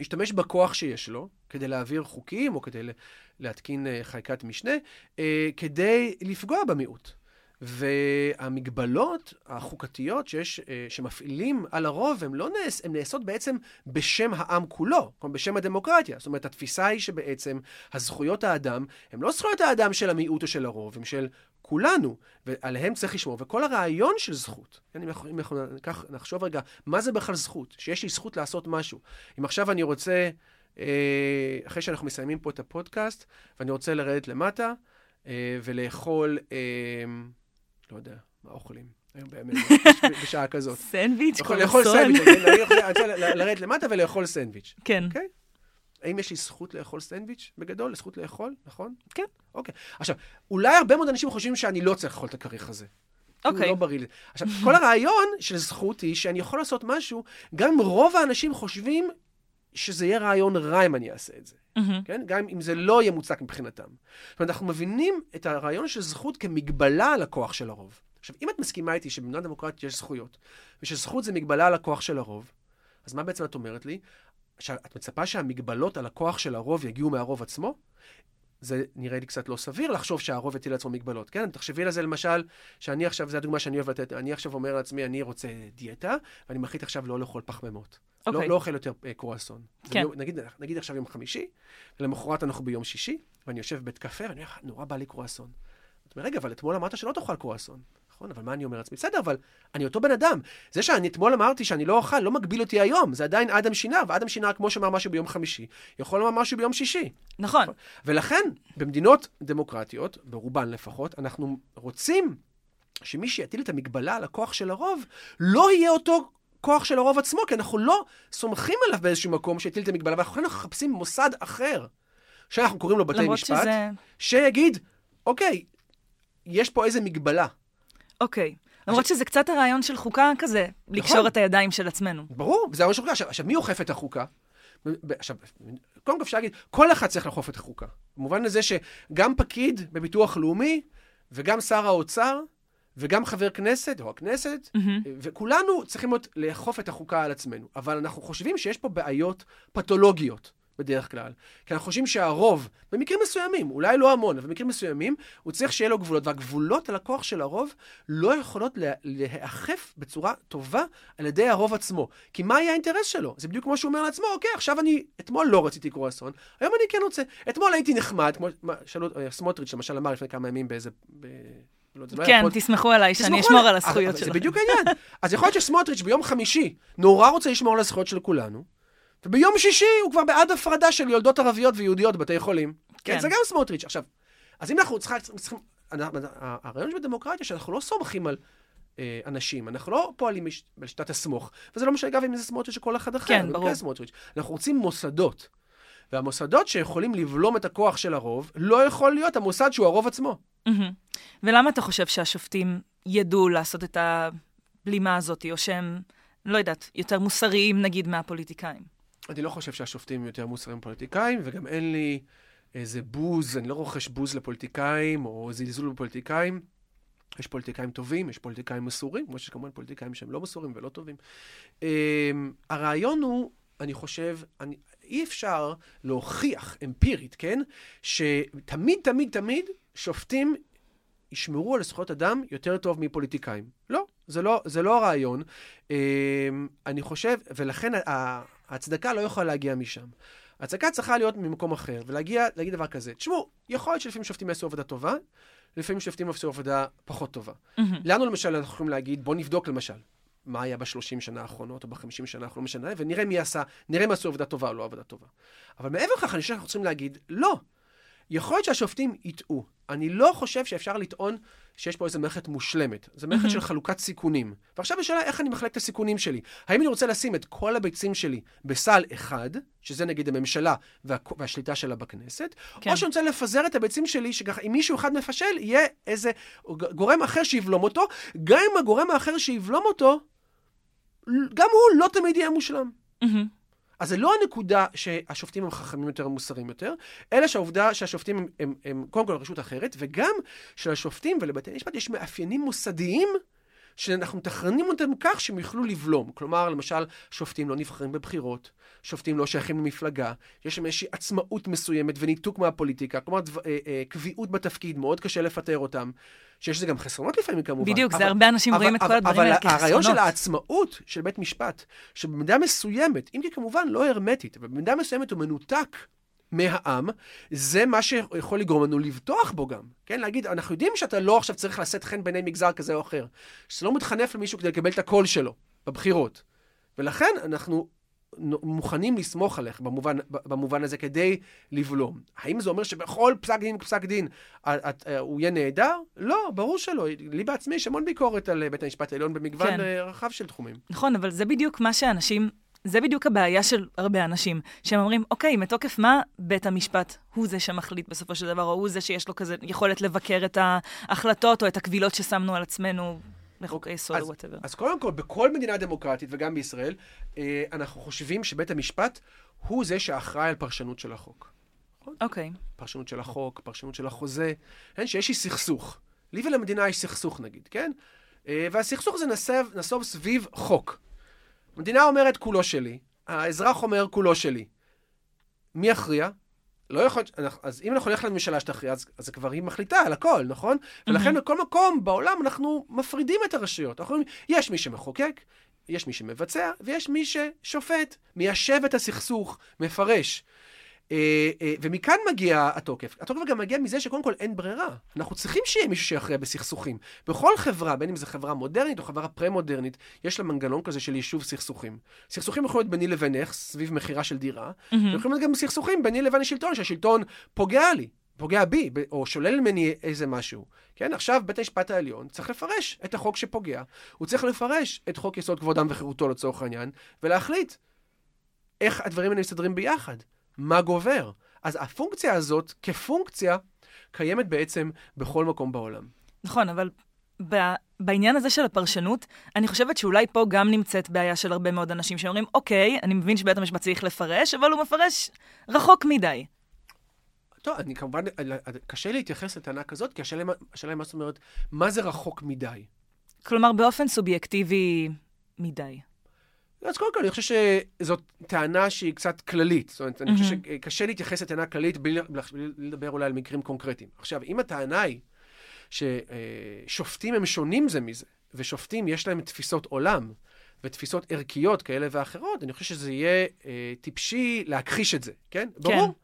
ישתמש בכוח שיש לו כדי להעביר חוקים או כדי להתקין חקיקת משנה, כדי לפגוע במיעוט. והמגבלות החוקתיות שיש, אה, שמפעילים על הרוב, הן לא נעש, הן נעשות בעצם בשם העם כולו, כלומר בשם הדמוקרטיה. זאת אומרת, התפיסה היא שבעצם הזכויות האדם הן לא זכויות האדם של המיעוט או של הרוב, הן של כולנו, ועליהם צריך לשמור. וכל הרעיון של זכות, כן, אם אנחנו, נחשוב רגע, מה זה בכלל זכות? שיש לי זכות לעשות משהו. אם עכשיו אני רוצה, אה, אחרי שאנחנו מסיימים פה את הפודקאסט, ואני רוצה לרדת למטה אה, ולאכול, לא יודע, מה אוכלים? היום באמת, בש- בשעה כזאת. סנדוויץ', יכול לאכול. סנדוויץ', אני רוצה לרדת למטה ולאכול סנדוויץ'. כן. אוקיי? האם יש לי זכות לאכול סנדוויץ' בגדול? זכות לאכול, נכון? כן. אוקיי. עכשיו, אולי הרבה מאוד אנשים חושבים שאני לא צריך לאכול את הכריך הזה. הוא אוקיי. לא בריא. לי. עכשיו, כל הרעיון של זכות היא שאני יכול לעשות משהו, גם אם רוב האנשים חושבים שזה יהיה רעיון רע אם אני אעשה את זה. מהמם. כן? גם אם זה לא יהיה מוצדק מבחינתם. זאת אומרת, אנחנו מבינים את הרעיון של זכות כמגבלה על הכוח של הרוב. עכשיו, אם את מסכימה איתי שבמדינה דמוקרטית יש זכויות, ושזכות זה מגבלה על הכוח של הרוב, אז מה בעצם את אומרת לי? שאת מצפה שהמגבלות על הכוח של הרוב יגיעו מהרוב עצמו? זה נראה לי קצת לא סביר לחשוב שהרוב יטיל לעצמו מגבלות, כן? תחשבי לזה למשל, שאני עכשיו, זו הדוגמה שאני אוהב לתת, אני עכשיו אומר לעצמי, אני רוצה דיאטה, ואני מחליט עכשיו לא לאכול פחמימות. אוקיי. לא, לא אוכל יותר אה, קרואסון. כן. יום, נגיד, נגיד עכשיו יום חמישי, ולמחרת אנחנו ביום שישי, ואני יושב בבית קפה, ואני אומר, נורא בא לי קרואסון. אתה אומר, רגע, אבל אתמול אמרת שלא תאכל קרואסון. נכון, אבל מה אני אומר לעצמי? בסדר, אבל אני אותו בן אדם. זה שאני אתמול אמרתי שאני לא אוכל, לא מגביל אותי היום. זה עדיין אדם שינה, ואדם שינה, כמו שאמר משהו ביום חמישי, יכול לומר משהו ביום שישי. נכון. ולכן, במדינות דמוקרטיות, ברובן לפחות, אנחנו רוצים שמי שיטיל את המגבלה על הכוח של הרוב, לא יהיה אותו כוח של הרוב עצמו, כי אנחנו לא סומכים עליו באיזשהו מקום שיטיל את המגבלה, ואנחנו מחפשים מוסד אחר, שאנחנו קוראים לו בתי משפט, שזה... שיגיד, אוקיי, יש פה איזה מגבלה. אוקיי. למרות שזה קצת הרעיון של חוקה כזה, לקשור נכון. את הידיים של עצמנו. ברור, וזה הרעיון של חוקה. עכשיו, עכשיו, מי אוכף את החוקה? עכשיו, קודם כל אפשר להגיד, כל אחד צריך לאכוף את החוקה. במובן הזה שגם פקיד בביטוח לאומי, וגם שר האוצר, וגם חבר כנסת, או הכנסת, מהמם. וכולנו צריכים להיות לאכוף את החוקה על עצמנו. אבל אנחנו חושבים שיש פה בעיות פתולוגיות. בדרך כלל. כי אנחנו חושבים שהרוב, במקרים מסוימים, אולי לא המון, אבל במקרים מסוימים, הוא צריך שיהיה לו גבולות, והגבולות על הכוח של הרוב לא יכולות לה- להיאכף בצורה טובה על ידי הרוב עצמו. כי מה יהיה האינטרס שלו? זה בדיוק כמו שהוא אומר לעצמו, אוקיי, עכשיו אני, אתמול לא רציתי קרואסון, היום אני כן רוצה. אתמול הייתי נחמד, כמו שאלו, אה, סמוטריץ' למשל אמר לפני כמה ימים באיזה... ב... לא זה לא כן, פוד- תסמכו עליי שאני אשמור. על הזכויות שלכם. זה בדיוק העניין. אז יכול להיות שסמוטריץ' ביום חמישי נורא רוצה לשמור על הזכויות של כולנו, וביום שישי הוא כבר בעד הפרדה של יולדות ערביות ויהודיות בבתי חולים. כן. כן. זה גם סמוטריץ'. עכשיו, אז אם אנחנו צריכים... הרעיון של דמוקרטיה שאנחנו לא סומכים על אה, אנשים, אנחנו לא פועלים בש- בשיטת הסמוך, וזה לא משנה אגב אם זה סמוטריץ' או כל אחד אחר, כן, ברור. אנחנו רוצים מוסדות. והמוסדות שיכולים לבלום את הכוח של הרוב, לא יכול להיות המוסד שהוא הרוב עצמו. מהמם. ולמה אתה חושב שהשופטים ידעו לעשות את הבלימה הזאת, או שהם, לא יודעת, יותר מוסריים נגיד מהפוליטיקאים? אני לא חושב שהשופטים יותר מוסריים פוליטיקאים, וגם אין לי איזה בוז, אני לא רוכש בוז לפוליטיקאים, או זלזול בפוליטיקאים. יש פוליטיקאים טובים, יש פוליטיקאים מסורים, כמו שיש כמובן פוליטיקאים שהם לא מסורים ולא טובים. Um, הרעיון הוא, אני חושב, אני, אי אפשר להוכיח אמפירית, כן? שתמיד, תמיד, תמיד שופטים ישמרו על זכויות אדם יותר טוב מפוליטיקאים. לא, זה לא, זה לא הרעיון. Um, אני חושב, ולכן ההצדקה לא יכולה להגיע משם. ההצדקה צריכה להיות ממקום אחר, ולהגיע, להגיד דבר כזה, תשמעו, יכול להיות שלפעמים שופטים יעשו עבודה טובה, לפעמים שופטים יעשו עבודה פחות טובה. מהמם. לנו למשל, אנחנו יכולים להגיד, בוא נבדוק למשל, מה היה בשלושים שנה האחרונות, או בחמישים שנה האחרונות, לא משנה, ונראה מי עשה, נראה אם עשו עבודה טובה או לא עבודה טובה. אבל מעבר לכך, אני חושב שאנחנו צריכים להגיד, לא. יכול להיות שהשופטים יטעו. אני לא חושב שאפשר לטעון שיש פה איזו מערכת מושלמת. זו מערכת של חלוקת סיכונים. ועכשיו השאלה איך אני מחלק את הסיכונים שלי. האם אני רוצה לשים את כל הביצים שלי בסל אחד, שזה נגיד הממשלה וה... והשליטה שלה בכנסת, כן. או שאני רוצה לפזר את הביצים שלי, שככה אם מישהו אחד מפשל, יהיה איזה גורם אחר שיבלום אותו, גם אם הגורם האחר שיבלום אותו, גם הוא לא תמיד יהיה מושלם. מהמם. אז זה לא הנקודה שהשופטים הם חכמים יותר ומוסריים יותר, אלא שהעובדה שהשופטים הם, הם, הם קודם כל רשות אחרת, וגם שלשופטים ולבתי המשפט יש מאפיינים מוסדיים שאנחנו מתכננים אותם כך שהם יוכלו לבלום. כלומר, למשל, שופטים לא נבחרים בבחירות, שופטים לא שייכים למפלגה, יש שם איזושהי עצמאות מסוימת וניתוק מהפוליטיקה, כלומר, דו, אה, אה, קביעות בתפקיד, מאוד קשה לפטר אותם, שיש לזה גם חסרונות לפעמים כמובן. בדיוק, זה אבל- הרבה אנשים רואים את כל הדברים האלה אבל הרעיון של כחסרונות. העצמאות של בית משפט, שבמידה מסוימת, אם כי כמובן לא הרמטית, אבל במידה מסוימת הוא מנותק מהעם, זה מה שיכול לגרום לנו לבטוח בו גם. כן, להגיד, אנחנו יודעים שאתה לא עכשיו צריך לשאת חן בעיני מגזר כזה או אחר. שאתה לא מתחנף למישהו כדי לקבל את הקול שלו בבחירות. ולכן אנחנו נו- מוכנים לסמוך עליך במובן, במובן הזה כדי לבלום. האם זה אומר שבכל פסק דין פסק דין אה, הוא יהיה נהדר? לא, ברור שלא. לי בעצמי יש המון ביקורת על אה, בית המשפט העליון במגוון כן. כן. רחב של תחומים. נכון, אבל זה בדיוק מה שאנשים, זה בדיוק הבעיה של הרבה אנשים, שהם אומרים, אוקיי, מתוקף מה בית המשפט הוא זה שמחליט בסופו של דבר, או הוא זה שיש לו כזה יכולת לבקר את ההחלטות או את הקבילות ששמנו על עצמנו לחוקי יסוד או whatever. אז קודם כל, בכל מדינה דמוקרטית, וגם בישראל, אה, אנחנו חושבים שבית המשפט הוא זה שאחראי על פרשנות של החוק. אוקיי. פרשנות של החוק, פרשנות של החוזה, כן? שיש לי סכסוך. לי ולמדינה יש סכסוך נגיד, כן? אה, והסכסוך הזה נסב, נסוב סביב חוק. המדינה אומרת כולו שלי, האזרח אומר כולו שלי. מי יכריע? לא יכול, אז אם אנחנו נלך לממשלה שתכריע, אז, אז כבר היא מחליטה על הכל, נכון? Mm-hmm. ולכן בכל מקום בעולם אנחנו מפרידים את הרשויות. אנחנו אומרים, יש מי שמחוקק, יש מי שמבצע, ויש מי ששופט, מיישב את הסכסוך, מפרש. אה, אה, ומכאן מגיע התוקף. התוקף גם מגיע מזה שקודם כל אין ברירה. אנחנו צריכים שיהיה מישהו שיכריע בסכסוכים. בכל חברה, בין אם זו חברה מודרנית או חברה פרה-מודרנית, יש לה מנגנון כזה של יישוב סכסוכים. סכסוכים יכולים להיות ביני לבינך, סביב מכירה של דירה, mm-hmm. ויכולים להיות גם סכסוכים ביני לבין השלטון, שהשלטון פוגע לי. פוגע בי, או שולל ממני איזה משהו. כן, עכשיו בית המשפט העליון צריך לפרש את החוק שפוגע. הוא צריך לפרש את חוק יסוד כבודם וחירותו לצורך העניין, ולהחליט איך הדברים האלה מסתדרים ביחד. מה גובר. אז הפונקציה הזאת, כפונקציה, קיימת בעצם בכל מקום בעולם. נכון, אבל ב- בעניין הזה של הפרשנות, אני חושבת שאולי פה גם נמצאת בעיה של הרבה מאוד אנשים שאומרים, אוקיי, אני מבין שבית המשפט צריך לפרש, אבל הוא מפרש רחוק מדי. טוב, אני כמובן, קשה להתייחס לטענה כזאת, כי השאלה היא מה זאת אומרת, מה זה רחוק מדי? כלומר, באופן סובייקטיבי מדי. אז קודם כל, אני חושב שזאת טענה שהיא קצת כללית. זאת אומרת, אני חושב שקשה להתייחס לטענה כללית בלי לדבר אולי על מקרים קונקרטיים. עכשיו, אם הטענה היא ששופטים הם שונים זה מזה, ושופטים יש להם תפיסות עולם ותפיסות ערכיות כאלה ואחרות, אני חושב שזה יהיה אה, טיפשי להכחיש את זה, כן? כן. ברור.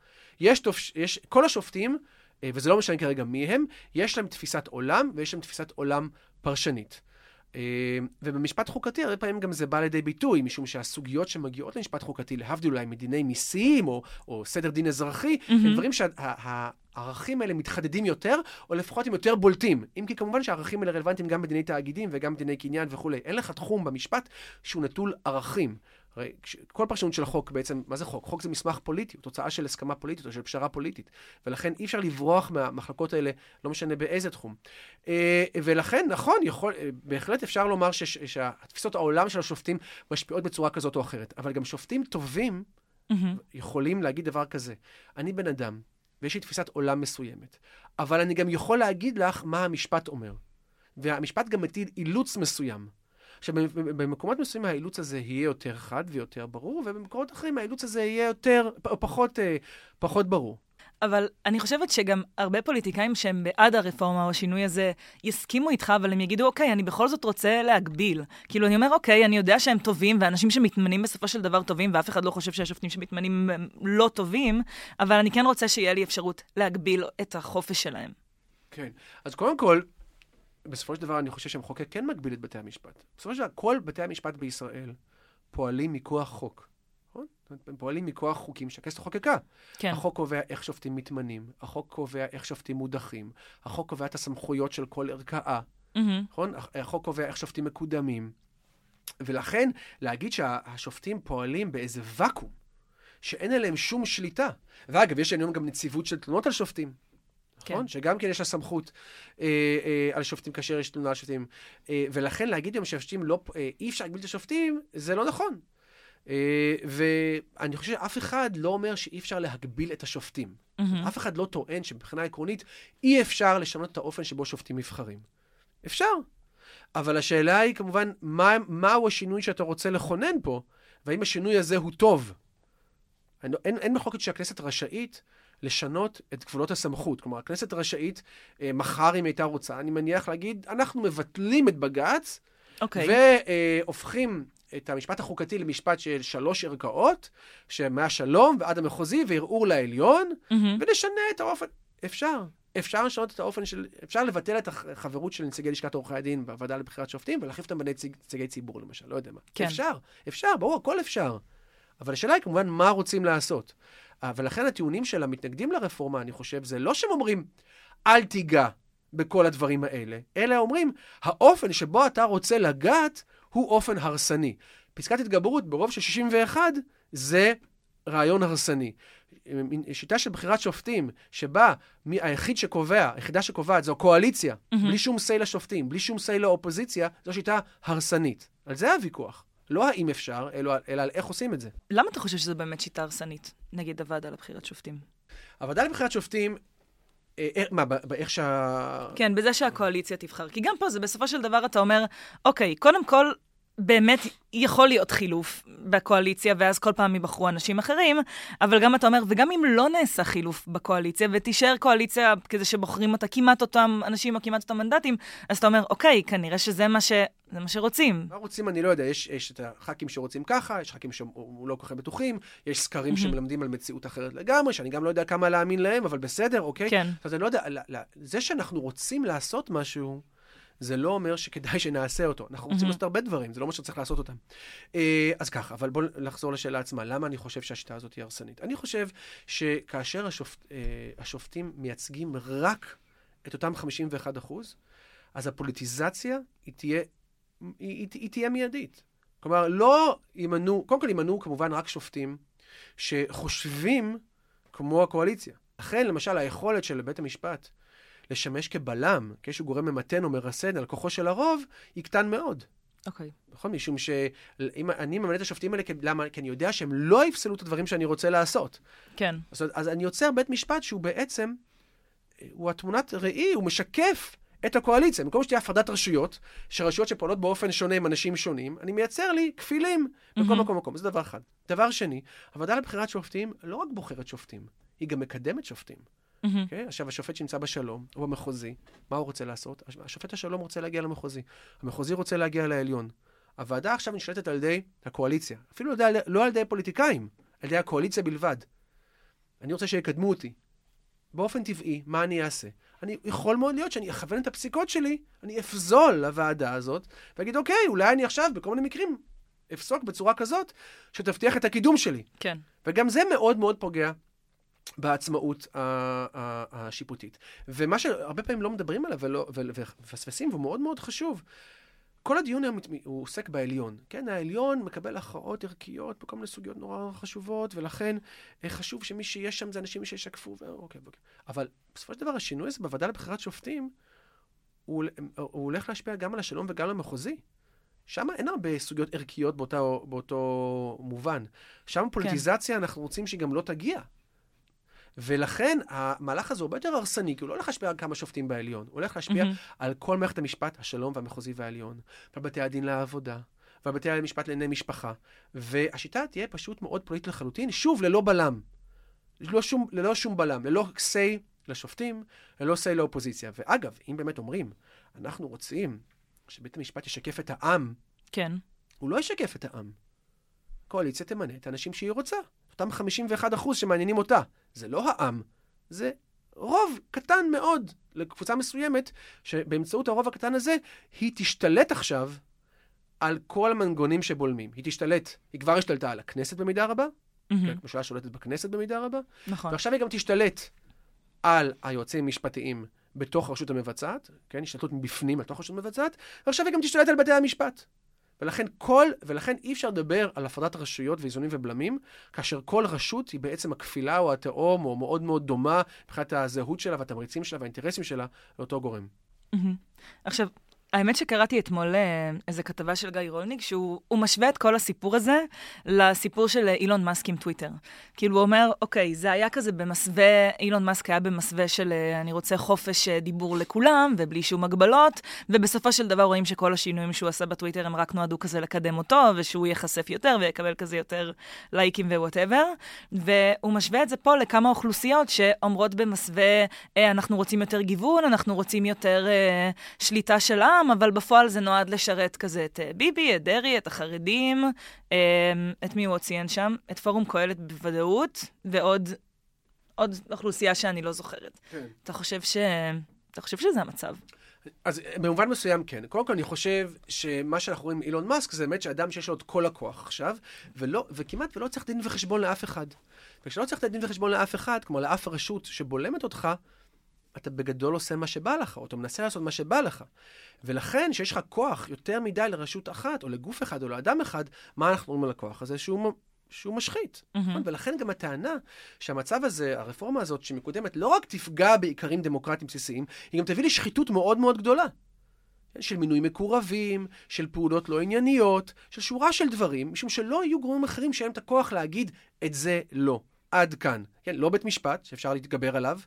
יש, תופש, יש, כל השופטים, אה, וזה לא משנה כרגע מי הם, יש להם תפיסת עולם ויש להם תפיסת עולם פרשנית. אה, ובמשפט חוקתי הרבה פעמים גם זה בא לידי ביטוי, משום שהסוגיות שמגיעות למשפט חוקתי, להבדיל אולי מדיני מיסים או, או סדר דין אזרחי, mm-hmm. הם דברים שהערכים האלה מתחדדים יותר, או לפחות הם יותר בולטים. אם כי כמובן שהערכים האלה רלוונטיים גם בדיני תאגידים וגם בדיני קניין וכולי. אין לך תחום במשפט שהוא נטול ערכים. הרי כל פרשנות של החוק בעצם, מה זה חוק? חוק זה מסמך פוליטי, הוא תוצאה של הסכמה פוליטית או של פשרה פוליטית. ולכן אי אפשר לברוח מהמחלקות האלה, לא משנה באיזה תחום. אה, ולכן, נכון, יכול, אה, בהחלט אפשר לומר שהתפיסות העולם של השופטים משפיעות בצורה כזאת או אחרת. אבל גם שופטים טובים mm-hmm. יכולים להגיד דבר כזה: אני בן אדם, ויש לי תפיסת עולם מסוימת, אבל אני גם יכול להגיד לך מה המשפט אומר. והמשפט גם מטיל אילוץ מסוים. עכשיו, במקומות מסוימים האילוץ הזה יהיה יותר חד ויותר ברור, ובמקומות אחרים האילוץ הזה יהיה יותר, פחות, אה, פחות ברור. אבל אני חושבת שגם הרבה פוליטיקאים שהם בעד הרפורמה או השינוי הזה, יסכימו איתך, אבל הם יגידו, אוקיי, אני בכל זאת רוצה להגביל. כאילו, אני אומר, אוקיי, אני יודע שהם טובים, ואנשים שמתמנים בסופו של דבר טובים, ואף אחד לא חושב שהשופטים שמתמנים הם לא טובים, אבל אני כן רוצה שיהיה לי אפשרות להגביל את החופש שלהם. כן. אז קודם כל, בסופו של דבר אני חושב שהמחוקק כן מגביל את בתי המשפט. בסופו של דבר, כל בתי המשפט בישראל פועלים מכוח חוק. נכון? הם פועלים מכוח חוקים שהכנסת חוקקה. כן. החוק קובע איך שופטים מתמנים, החוק קובע איך שופטים מודחים, החוק קובע את הסמכויות של כל ערכאה, mm-hmm. נכון? החוק קובע איך שופטים מקודמים. ולכן, להגיד שהשופטים פועלים באיזה ואקום, שאין עליהם שום שליטה. ואגב, יש היום גם נציבות של תלונות על שופטים. נכון? כן. שגם כן יש לה סמכות אה, אה, על שופטים כאשר יש תלונה על שופטים. אה, ולכן להגיד היום שהשופטים לא, אה, אי אפשר להגביל את השופטים, זה לא נכון. אה, ואני חושב שאף אחד לא אומר שאי אפשר להגביל את השופטים. Mm-hmm. אף אחד לא טוען שמבחינה עקרונית אי אפשר לשנות את האופן שבו שופטים נבחרים. אפשר. אבל השאלה היא כמובן, מה, מהו השינוי שאתה רוצה לכונן פה, והאם השינוי הזה הוא טוב. אין, אין מחלוקת שהכנסת רשאית לשנות את גבולות הסמכות. כלומר, הכנסת רשאית, אה, מחר אם הייתה רוצה, אני מניח להגיד, אנחנו מבטלים את בג"ץ, okay. אוקיי. והופכים את המשפט החוקתי למשפט של שלוש ערכאות, שמהשלום ועד המחוזי וערעור לעליון, mm-hmm. ונשנה את האופן. אפשר. אפשר לשנות את האופן של, אפשר לבטל את החברות של נציגי לשכת עורכי הדין בוועדה לבחירת שופטים ולהחליף אותם בנציגי ציבור למשל, לא יודע מה. כן. אפשר, אפשר, ברור, הכל אפשר. אבל השאלה היא כמובן מה רוצים לעשות. ולכן הטיעונים של המתנגדים לרפורמה, אני חושב, זה לא שהם אומרים, אל תיגע בכל הדברים האלה, אלא אומרים, האופן שבו אתה רוצה לגעת הוא אופן הרסני. פסקת התגברות ברוב של 61 זה רעיון הרסני. שיטה של בחירת שופטים, שבה מי, היחיד שקובע, היחידה שקובעת זו קואליציה, mm-hmm. בלי שום סיי לשופטים, בלי שום סיי לאופוזיציה, זו שיטה הרסנית. על זה הוויכוח. לא האם אפשר, אלא, אלא על איך עושים את זה. למה אתה חושב שזו באמת שיטה הרסנית, נגד הוועדה לבחירת שופטים? הוועדה לבחירת שופטים, אה, אה, מה, באיך שה... כן, בזה שהקואליציה תבחר. כי גם פה זה בסופו של דבר אתה אומר, אוקיי, קודם כל, באמת יכול להיות חילוף בקואליציה, ואז כל פעם ייבחרו אנשים אחרים, אבל גם אתה אומר, וגם אם לא נעשה חילוף בקואליציה, ותישאר קואליציה כזה שבוחרים אותה כמעט אותם אנשים או כמעט אותם מנדטים, אז אתה אומר, אוקיי, כנראה שזה מה, ש... מה שרוצים. מה רוצים, אני לא יודע, יש, יש את הח"כים שרוצים ככה, יש ח"כים שלא כל כך בטוחים, יש סקרים. שמלמדים על מציאות אחרת לגמרי, שאני גם לא יודע כמה להאמין להם, אבל בסדר, אוקיי? כן. אז אני לא יודע, זה שאנחנו רוצים לעשות משהו... זה לא אומר שכדאי שנעשה אותו. אנחנו רוצים לעשות הרבה דברים, זה לא אומר שצריך לעשות אותם. אה, אז ככה, אבל בואו נחזור לשאלה עצמה. למה אני חושב שהשיטה הזאת היא הרסנית? אני חושב שכאשר השופט, אה, השופטים מייצגים רק את אותם 51 אחוז, אז הפוליטיזציה היא תהיה, היא, היא, היא תהיה מיידית. כלומר, לא ימנו, קודם כל ימנו כמובן רק שופטים שחושבים כמו הקואליציה. לכן, למשל, היכולת של בית המשפט לשמש כבלם, כאיזשהו גורם ממתן או מרסן על כוחו של הרוב, יקטן מאוד. אוקיי. Okay. נכון? משום שאם אני ממנה את השופטים האלה, למה? כי אני יודע שהם לא יפסלו את הדברים שאני רוצה לעשות. כן. אז, אז אני יוצר בית משפט שהוא בעצם, הוא התמונת ראי, הוא משקף את הקואליציה. במקום שתהיה הפרדת רשויות, שרשויות שפועלות באופן שונה עם אנשים שונים, אני מייצר לי כפילים בכל mm-hmm. מקום מקום. זה דבר אחד. דבר שני, הוועדה לבחירת שופטים לא רק בוחרת שופטים, היא גם מקדמת שופטים. Mm-hmm. Okay? אוקיי? עכשיו, השופט שנמצא בשלום, הוא במחוזי, מה הוא רוצה לעשות? השופט השלום רוצה להגיע למחוזי. המחוזי רוצה להגיע לעליון. הוועדה עכשיו נשלטת על ידי הקואליציה. אפילו לא, לא על ידי פוליטיקאים, על ידי הקואליציה בלבד. אני רוצה שיקדמו אותי. באופן טבעי, מה אני אעשה? אני, יכול מאוד להיות שאני אכוון את הפסיקות שלי, אני אפזול לוועדה הזאת, ואגיד, אוקיי, אולי אני עכשיו, בכל מיני מקרים, אפסוק בצורה כזאת, שתבטיח את הקידום שלי. כן. וגם זה מאוד מאוד פוגע בעצמאות השיפוטית. ומה שהרבה פעמים לא מדברים עליו ומפספסים, והוא מאוד מאוד חשוב, כל הדיון היום הוא עוסק בעליון. כן, העליון מקבל הכרעות ערכיות בכל מיני סוגיות נורא חשובות, ולכן אה, חשוב שמי שיש שם זה אנשים שישקפו, ואוקיי, אוקיי. אבל בסופו של דבר השינוי הזה בוועדה לבחירת שופטים, הוא, הוא הולך להשפיע גם על השלום וגם על המחוזי. שם אין הרבה סוגיות ערכיות באותו, באותו מובן. שם כן. פוליטיזציה, כן. אנחנו רוצים שהיא גם לא תגיע. ולכן המהלך הזה הוא הרבה יותר הרסני, כי הוא לא הולך להשפיע על כמה שופטים בעליון, הוא הולך להשפיע mm-hmm. על כל מערכת המשפט, השלום והמחוזי והעליון, ועל בתי הדין לעבודה, ועל בתי המשפט לענייני משפחה. והשיטה תהיה פשוט מאוד פוליטית לחלוטין, שוב, ללא בלם. ללא שום, ללא שום בלם, ללא say לשופטים, ללא say לאופוזיציה. ואגב, אם באמת אומרים, אנחנו רוצים שבית המשפט ישקף את העם, כן. הוא לא ישקף את העם. הקואליציה תמנה את האנשים שהיא רוצה. אותם 51 אחוז שמעניינים אותה. זה לא העם, זה רוב קטן מאוד לקבוצה מסוימת, שבאמצעות הרוב הקטן הזה, היא תשתלט עכשיו על כל המנגונים שבולמים. היא תשתלט, היא כבר השתלטה על הכנסת במידה רבה, mm-hmm. הממשלה שולטת בכנסת במידה רבה, נכון. ועכשיו היא גם תשתלט על היועצים המשפטיים בתוך הרשות המבצעת, כן, השתלטות מבפנים לתוך הרשות המבצעת, ועכשיו היא גם תשתלט על בתי המשפט. ולכן כל, ולכן אי אפשר לדבר על הפרדת רשויות ואיזונים ובלמים, כאשר כל רשות היא בעצם הכפילה או התאום, או מאוד מאוד דומה מבחינת הזהות שלה והתמריצים שלה והאינטרסים שלה לאותו גורם. Mm-hmm. עכשיו, האמת שקראתי אתמול אה, איזה כתבה של גיא רולניק, שהוא משווה את כל הסיפור הזה לסיפור של אילון מאסק עם טוויטר. כאילו הוא אומר, אוקיי, זה היה כזה במסווה, אילון מאסק היה במסווה של אה, אני רוצה חופש אה, דיבור לכולם, ובלי שום הגבלות, ובסופו של דבר רואים שכל השינויים שהוא עשה בטוויטר הם רק נועדו כזה לקדם אותו, ושהוא ייחשף יותר ויקבל כזה יותר לייקים ו whatever. והוא משווה את זה פה לכמה אוכלוסיות שאומרות במסווה, אנחנו רוצים יותר גיוון, אנחנו רוצים יותר שליטה של עם. פעם, אבל בפועל זה נועד לשרת כזה את אה, ביבי, את דרעי, את החרדים, אמ, את מי הוא עוד ציין שם? את פורום קהלת בוודאות, ועוד עוד אוכלוסייה שאני לא זוכרת. כן. אתה חושב ש... אתה חושב שזה המצב? אז במובן מסוים כן. קודם כל, אני חושב שמה שאנחנו רואים עם אילון מאסק זה באמת שאדם שיש לו את כל הכוח עכשיו, ולא, וכמעט ולא צריך דין וחשבון לאף אחד. וכשלא צריך דין וחשבון לאף אחד, כמו לאף הרשות שבולמת אותך, אתה בגדול עושה מה שבא לך, או אתה מנסה לעשות מה שבא לך. ולכן, כשיש לך כוח יותר מדי לרשות אחת, או לגוף אחד, או לאדם אחד, מה אנחנו אומרים על הכוח הזה? שהוא שהוא משחית. נכון? ולכן גם הטענה שהמצב הזה, הרפורמה הזאת שמקודמת, לא רק תפגע בעיקרים דמוקרטיים בסיסיים, היא גם תביא לשחיתות מאוד מאוד גדולה. כן, של מינוי מקורבים, של פעולות לא ענייניות, של שורה של דברים, משום שלא יהיו גורמים אחרים שאין את הכוח להגיד את זה לא. עד כאן. כן, לא בית משפט, שאפשר להתגבר עליו,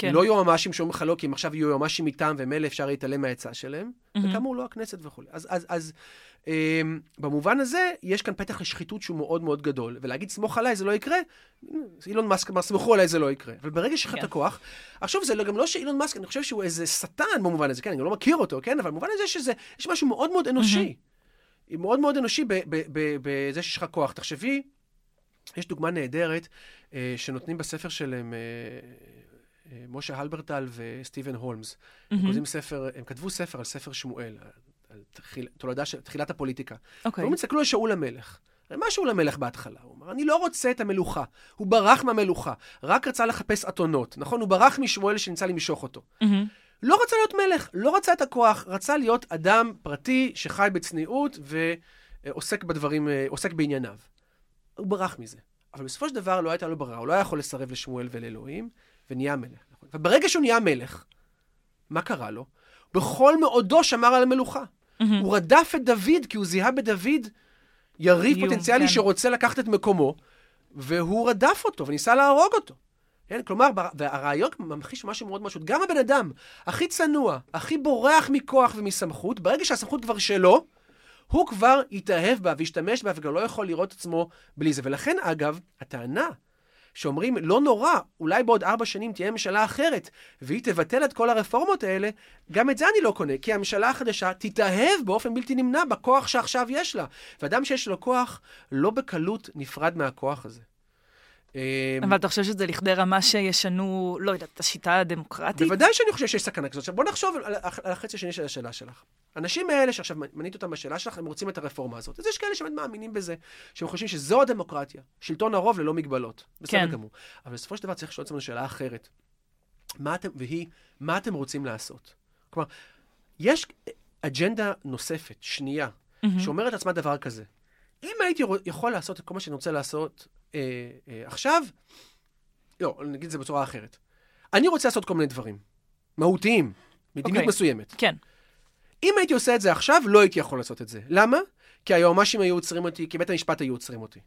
כן. לא יועמ"שים שאומרים לך לא, כי אם עכשיו יהיו יועמ"שים מטעם ומילא אפשר להתעלם מהעצה שלהם, מהמם. וכאמור לא הכנסת וכולי. אז, אז, אז אמ, במובן הזה, יש כאן פתח לשחיתות שהוא מאוד מאוד גדול, ולהגיד סמוך עליי זה לא יקרה, אילון מאסק אמר סמכו עליי זה לא יקרה. אבל ברגע שיש לך את כן. הכוח, עכשיו זה לא- גם לא שאילון מאסק, אני חושב שהוא איזה שטן במובן הזה, כן, אני גם לא מכיר אותו, כן, אבל במובן הזה שזה, יש משהו מאוד מאוד אנושי. מאוד מאוד אנושי בזה שיש לך כוח. תחשבי, יש דוגמה נהדרת אה, שנותנים בספר שלהם, אה, אה, משה הלברטל וסטיבן הולמס. הם מהמם. כותבים ספר, הם כתבו ספר על ספר שמואל, על- תחיל, תולדה של תחילת הפוליטיקה. אוקיי. והם הסתכלו על שאול המלך. מה שאול המלך בהתחלה? הוא אמר, אני לא רוצה את המלוכה. הוא ברח מהמלוכה, רק רצה לחפש אתונות, נכון? הוא ברח משמואל שניסה למשוך אותו. מהמם. לא רצה להיות מלך, לא רצה את הכוח, רצה להיות אדם פרטי שחי בצניעות ועוסק בדברים, אה, עוסק בענייניו. הוא ברח מזה. אבל בסופו של דבר לא הייתה לו ברירה, הוא לא היה יכול לסרב לשמואל ולאלוהים, ונהיה מלך. נכון? וברגע שהוא נהיה מלך, מה קרה לו? בכל מאודו שמר על המלוכה. מהמם. הוא רדף את דוד, כי הוא זיהה בדוד יריב איום, פוטנציאלי כן. שרוצה לקחת את מקומו, והוא רדף אותו וניסה להרוג אותו. כן, כלומר, והרעיון ממחיש משהו מאוד פשוט. גם הבן אדם הכי צנוע, הכי בורח מכוח ומסמכות, ברגע שהסמכות כבר שלו, הוא כבר יתאהב בה וישתמש בה וגם לא יכול לראות עצמו בלי זה. ולכן, אגב, הטענה שאומרים, לא נורא, אולי בעוד ארבע שנים תהיה ממשלה אחרת, והיא תבטל את כל הרפורמות האלה, גם את זה אני לא קונה, כי הממשלה החדשה תתאהב באופן בלתי נמנע בכוח שעכשיו יש לה. ואדם שיש לו כוח, לא בקלות נפרד מהכוח הזה. אמ, אבל אתה חושב שזה לכדי רמה שישנו, לא יודעת, את השיטה הדמוקרטית? בוודאי שאני חושב שיש סכנה כזאת. עכשיו, בוא נחשוב על, על החצי השני של השאלה שלך. האנשים האלה שעכשיו מנית אותם בשאלה שלך, הם רוצים את הרפורמה הזאת. אז יש כאלה שבאמת מאמינים בזה, שהם חושבים שזו הדמוקרטיה, שלטון הרוב ללא מגבלות. בסדר כן. גמור. אבל בסופו של דבר צריך לשאול את עצמנו שאלה אחרת. מה אתם, והיא, מה אתם רוצים לעשות? כלומר, יש אג'נדה נוספת, שנייה, מהמם. שאומרת לעצמה דבר כזה. אם הייתי יכול לעשות את כל מה שאני רוצה לעשות אה, אה, עכשיו, לא, נגיד את זה בצורה אחרת. אני רוצה לעשות כל מיני דברים, מהותיים, מדיניות אוקיי. מסוימת. כן. אם הייתי עושה את זה עכשיו, לא הייתי יכול לעשות את זה. למה? כי היועמ"שים היו עוצרים אותי, כי בית המשפט היו עוצרים אותי.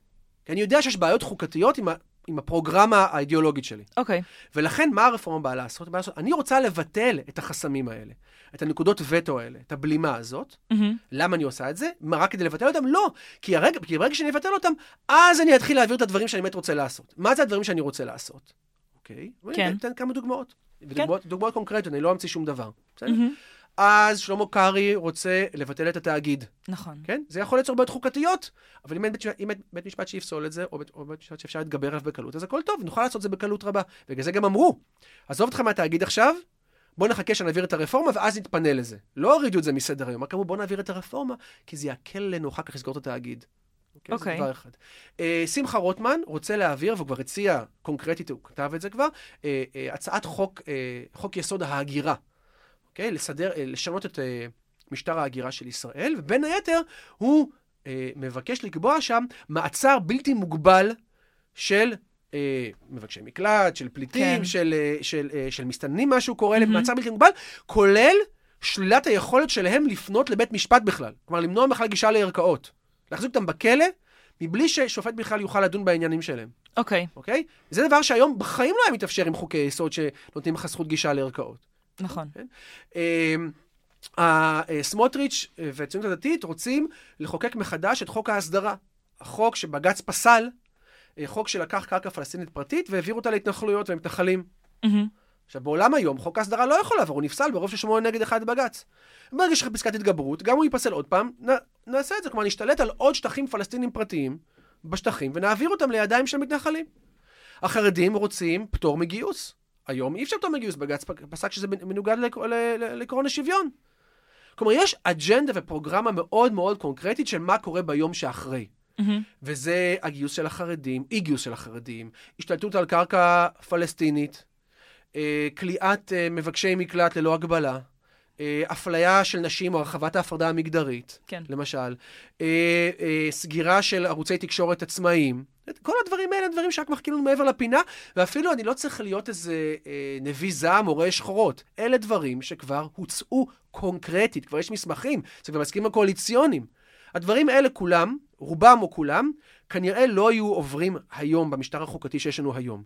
כי אני יודע שיש בעיות חוקתיות עם, עם הפרוגרמה האידיאולוגית שלי. אוקיי. ולכן, מה הרפורמה באה לעשות? באה לעשות? אני רוצה לבטל את החסמים האלה, את הנקודות וטו האלה, את הבלימה הזאת. מהמם. למה אני עושה את זה? מה, רק כדי לבטל אותם? לא. כי, הרגע, כי ברגע שאני אבטל אותם, אז אני אתחיל להעביר את הדברים שאני באמת רוצה לעשות. מה זה הדברים שאני רוצה לעשות? אוקיי? כן. אני אתן כמה דוגמאות. ודוגמאות, דוגמאות קונקרטיות, אני לא אמציא שום דבר. בסדר? מהמם. אז שלמה קרעי רוצה לבטל את התאגיד, נכון. כן? זה יכול ליצור בעיות חוקתיות, אבל אם אין בית, אם אין בית משפט שיפסול את זה, או בית, או בית משפט שאפשר להתגבר עליו בקלות, אז הכל טוב, נוכל לעשות את זה בקלות רבה. בגלל זה גם אמרו, עזוב אותך מהתאגיד עכשיו, בוא נחכה שנעביר את הרפורמה ואז נתפנה לזה. לא הורידו את זה מסדר היום, רק אמרו בוא נעביר את הרפורמה, כי זה יקל עלינו אחר כך לסגור את התאגיד. אוקיי? אוקיי. זה דבר אחד. אה, שמחה רוטמן רוצה להעביר, והוא כבר הציע קונקרטית, הוא כתב את זה כבר, אה, אה, הצעת חוק, אה, חוק יסוד ההגירה. אוקיי? לסדר, אה, לשנות את אה, משטר ההגירה של ישראל, ובין היתר הוא אה, מבקש לקבוע שם מעצר בלתי מוגבל של אה, מבקשי מקלט, של פליטים, כן. של, אה, של, אה, של מסתננים, מה שהוא קורא להם, מהמם. מעצר בלתי מוגבל, כולל שלילת היכולת שלהם לפנות לבית משפט בכלל. כלומר, למנוע בכלל גישה לערכאות. להחזיק אותם בכלא, מבלי ששופט בכלל יוכל לדון בעניינים שלהם. אוקיי. אוקיי? זה דבר שהיום בחיים לא היה מתאפשר עם חוקי יסוד שנותנים לך זכות גישה לערכאות. נכון. אמ, ה- אה, סמוטריץ' והציונות הדתית רוצים לחוקק מחדש את חוק ההסדרה. החוק שבג"ץ פסל, אה, חוק שלקח קרקע פלסטינית פרטית והעביר אותה להתנחלויות ומתנחלים. עכשיו, בעולם היום, חוק ההסדרה לא יכול לעבור, הוא נפסל ברוב של שמונה נגד אחד בבג"ץ. ברגע שיש לך פסקת התגברות, גם הוא ייפסל עוד פעם, נ, נעשה את זה. כלומר, נשתלט על עוד שטחים פלסטינים פרטיים בשטחים ונעביר אותם לידיים של מתנחלים. החרדים רוצים פטור מגיוס. היום אי אפשר פטור מגיוס, בג"ץ פסק שזה מנוגד לעקרון השוויון. כלומר, יש אג'נדה ופרוגרמה מאוד מאוד קונקרטית של מה קורה ביום שאחרי. מהמם. וזה הגיוס של החרדים, אי גיוס של החרדים, השתלטות על קרקע פלסטינית, אה, כליאת אה, מבקשי מקלט ללא הגבלה, אפליה של נשים או הרחבת ההפרדה המגדרית, כן. למשל, אה, אה, סגירה של ערוצי תקשורת עצמאיים. כל הדברים האלה הם דברים שרק מחכים לנו מעבר לפינה, ואפילו אני לא צריך להיות איזה אה, נביא זעם או רואה שחורות. אלה דברים שכבר הוצאו קונקרטית, כבר יש מסמכים, זה כבר מסכימים הקואליציוניים. הדברים האלה כולם, רובם או כולם, כנראה לא היו עוברים היום במשטר החוקתי שיש לנו היום.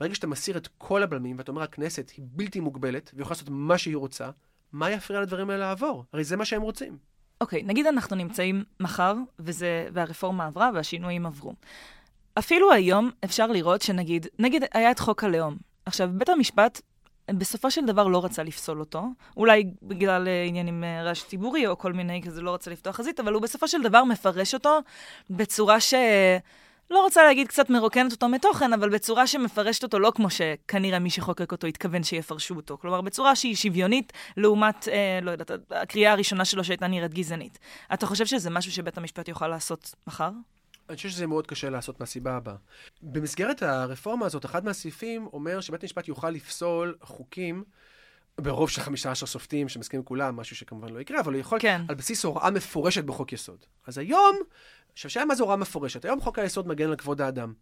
ברגע שאתה מסיר את כל הבלמים, ואתה אומר, הכנסת היא בלתי מוגבלת, והיא יכולה לעשות מה שהיא רוצה, מה יפריע לדברים האלה לעבור? הרי זה מה שהם רוצים. אוקיי, okay, נגיד אנחנו נמצאים מחר, וזה, והרפורמה עברה והשינויים עברו. אפילו היום אפשר לראות שנגיד, נגיד היה את חוק הלאום. עכשיו, בית המשפט בסופו של דבר לא רצה לפסול אותו, אולי בגלל uh, עניינים uh, רעש ציבורי או כל מיני כזה, לא רצה לפתוח חזית, אבל הוא בסופו של דבר מפרש אותו בצורה ש... לא רוצה להגיד קצת מרוקנת אותו מתוכן, אבל בצורה שמפרשת אותו לא כמו שכנראה מי שחוקק אותו התכוון שיפרשו אותו. כלומר, בצורה שהיא שוויונית לעומת, אה, לא יודעת, הקריאה הראשונה שלו שהייתה נראית גזענית. אתה חושב שזה משהו שבית המשפט יוכל לעשות מחר? אני חושב שזה מאוד קשה לעשות מהסיבה הבאה. במסגרת הרפורמה הזאת, אחד מהסעיפים אומר שבית המשפט יוכל לפסול חוקים ברוב של 15 שופטים שמסכימים כולם, משהו שכמובן לא יקרה, אבל הוא יכול כן. על בסיס הוראה מפורשת בחוק יסוד. אז היום, עכשיו, שאלה מה זה הוראה מפורשת? היום חוק היסוד מגן על כבוד האדם.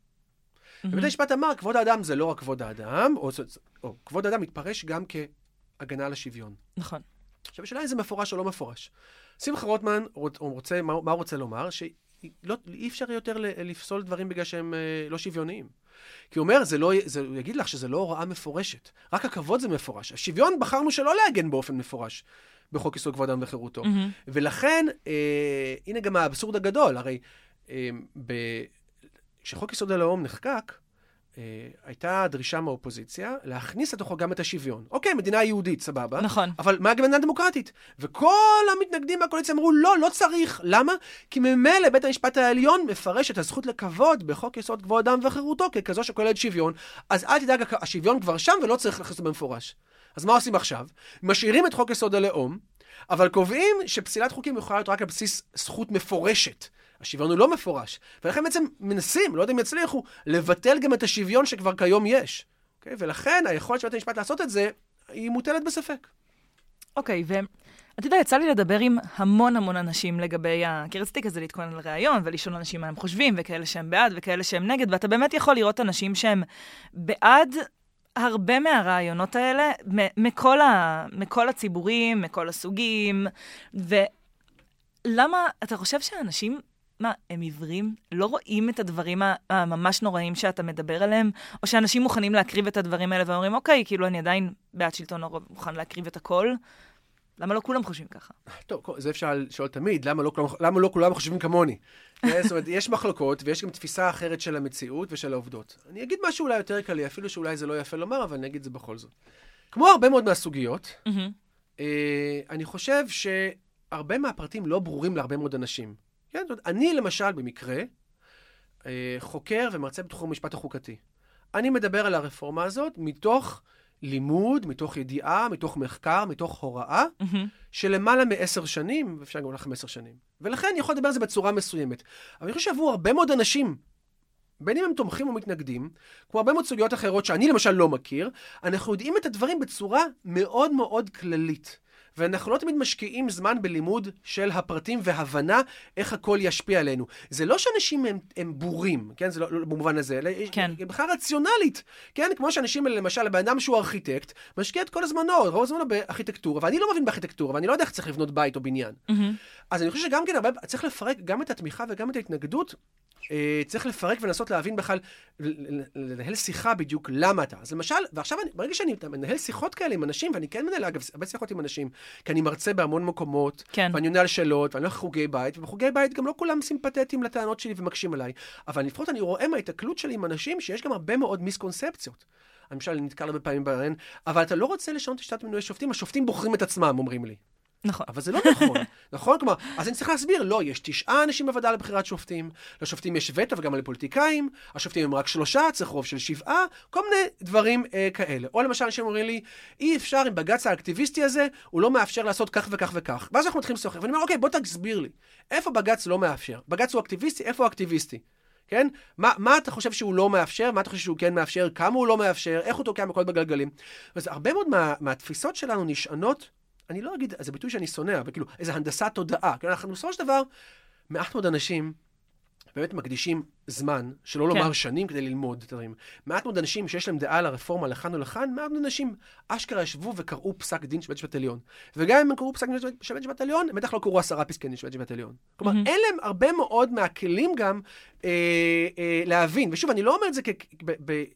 ובית המשפט אמר, כבוד האדם זה לא רק כבוד האדם, או, או, כבוד האדם מתפרש גם כהגנה על השוויון. נכון. עכשיו, השאלה אם זה מפורש או לא מפורש. שמחה רוטמן, הוא רוצה, מה, מה הוא רוצה לומר? שאי לא, אפשר יותר לפסול דברים בגלל שהם אה, לא שוויוניים. כי הוא אומר, זה לא, זה, הוא יגיד לך שזה לא הוראה מפורשת, רק הכבוד זה מפורש. השוויון בחרנו שלא להגן באופן מפורש בחוק יסוד כבוד האדם וחירותו. Mm-hmm. ולכן, אה, הנה גם האבסורד הגדול, הרי אה, ב... כשחוק יסוד הלאום נחקק, אה, הייתה דרישה מהאופוזיציה להכניס לתוכו גם את השוויון. אוקיי, מדינה יהודית, סבבה. נכון. אבל מה מדינה דמוקרטית? וכל המתנגדים מהקואליציה אמרו, לא, לא צריך. למה? כי ממילא בית המשפט העליון מפרש את הזכות לכבוד בחוק יסוד כבוד אדם וחירותו ככזו שכוללת שוויון. אז אל תדאג, השוויון כבר שם ולא צריך להכניס אותו במפורש. אז מה עושים עכשיו? משאירים את חוק יסוד הלאום, אבל קובעים שפסילת חוקים יכולה להיות רק על בסיס זכות מפורשת. השוויון הוא לא מפורש. ולכן בעצם מנסים, לא יודע אם יצליחו, לבטל גם את השוויון שכבר כיום יש. Okay? אוקיי? ולכן היכולת של בית המשפט לעשות את זה, היא מוטלת בספק. אוקיי, okay, ואתה יודע, יצא לי לדבר עם המון המון אנשים לגבי ה... כי רציתי כזה להתכונן לראיון ולשאול אנשים מה הם חושבים, וכאלה שהם בעד וכאלה שהם נגד, ואתה באמת יכול לראות אנשים שהם בעד הרבה מהרעיונות האלה, מכל, ה... מכל הציבורים, מכל הסוגים, ולמה, אתה חושב שאנשים מה, הם עיוורים? לא רואים את הדברים הממש נוראים שאתה מדבר עליהם? או שאנשים מוכנים להקריב את הדברים האלה ואומרים, אוקיי, כאילו, אני עדיין בעד שלטון הרוב, מוכן להקריב את הכל? למה לא כולם חושבים ככה? טוב, זה אפשר לשאול תמיד, למה לא, למה לא כולם חושבים כמוני? זאת אומרת, יש מחלוקות ויש גם תפיסה אחרת של המציאות ושל העובדות. אני אגיד משהו אולי יותר קלי, אפילו שאולי זה לא יפה לומר, אבל אני אגיד את זה בכל זאת. כמו הרבה מאוד מהסוגיות, אה, אני חושב שהרבה מהפרטים לא ברורים להרבה מאוד אנשים. כן, זאת אומרת, אני למשל, במקרה, אה, חוקר ומרצה בתחום המשפט החוקתי. אני מדבר על הרפורמה הזאת מתוך לימוד, מתוך ידיעה, מתוך מחקר, מתוך הוראה, mm-hmm. של למעלה מעשר שנים, ואפשר גם לחמש עשר שנים. ולכן אני יכול לדבר על זה בצורה מסוימת. אבל אני חושב שעבור הרבה מאוד אנשים, בין אם הם תומכים או מתנגדים, כמו הרבה מאוד סוגיות אחרות שאני למשל לא מכיר, אנחנו יודעים את הדברים בצורה מאוד מאוד כללית. ואנחנו לא תמיד משקיעים זמן בלימוד של הפרטים והבנה איך הכל ישפיע עלינו. זה לא שאנשים הם, הם בורים, כן? זה לא, לא במובן הזה, אלא כן. בכלל רציונלית, כן? כמו שאנשים, למשל, הבן אדם שהוא ארכיטקט, משקיע את כל הזמנו, רוב הזמנו בארכיטקטורה, ואני לא מבין בארכיטקטורה, ואני לא יודע איך צריך לבנות בית או בניין. Mm-hmm. אז אני חושב שגם כן, הרבה, צריך לפרק גם את התמיכה וגם את ההתנגדות צריך לפרק ולנסות להבין בכלל, לנהל שיחה בדיוק למה אתה. אז למשל, ועכשיו, אני, ברגע שאני מנהל שיחות כאלה עם אנשים, ואני כן מנהל, אגב, הרבה שיחות עם אנשים, כי אני מרצה בהמון מקומות, כן. ואני עונה על שאלות, ואני הולך לחוגי בית, ובחוגי בית גם לא כולם סימפטטיים לטענות שלי ומקשים עליי, אבל לפחות אני רואה מההתקלות שלי עם אנשים שיש גם הרבה מאוד מיסקונספציות. למשל, אני נתקל הרבה פעמים בהן, אבל אתה לא רוצה לשנות את שיטת מינוי השופטים, השופטים בוחרים את עצמם, אומרים לי. נכון. אבל זה לא נכון, נכון? כלומר, אז אני צריך להסביר, לא, יש תשעה אנשים בוועדה לבחירת שופטים, לשופטים יש וטו וגם לפוליטיקאים, השופטים הם רק שלושה, צריך רוב של שבעה, כל מיני דברים אה, כאלה. או למשל, אנשים אומרים לי, אי אפשר עם בג"ץ האקטיביסטי הזה, הוא לא מאפשר לעשות כך וכך וכך. ואז אנחנו מתחילים לשוחח, ואני אומר, אוקיי, בוא תסביר לי, איפה בג"ץ לא מאפשר? בג"ץ הוא אקטיביסטי, איפה הוא אקטיביסטי? כן? מה, מה אתה חושב שהוא לא מאפשר? מה אתה חושב שהוא כן מאפשר? כמה הוא לא מאפשר? איך הוא תוקע מקוד בגלגלים? אז הרבה מאוד מה, מהתפיסות שלנו נשענות אני לא אגיד, זה ביטוי שאני שונא, אבל כאילו, איזו הנדסת תודעה. כי אנחנו בסופו של דבר, מעט מאוד אנשים באמת מקדישים זמן, שלא כן. לומר שנים, כדי ללמוד דברים. מעט מאוד אנשים שיש להם דעה על הרפורמה לכאן או לכאן, מעט מאוד אנשים אשכרה ישבו וקראו פסק דין של בית משפט עליון. וגם אם הם קראו פסק דין של בית משפט עליון, הם בטח לא קראו עשרה פסקי דין של בית משפט עליון. כלומר, mm-hmm. אין להם הרבה מאוד מהכלים גם אה, אה, להבין. ושוב, אני לא אומר את זה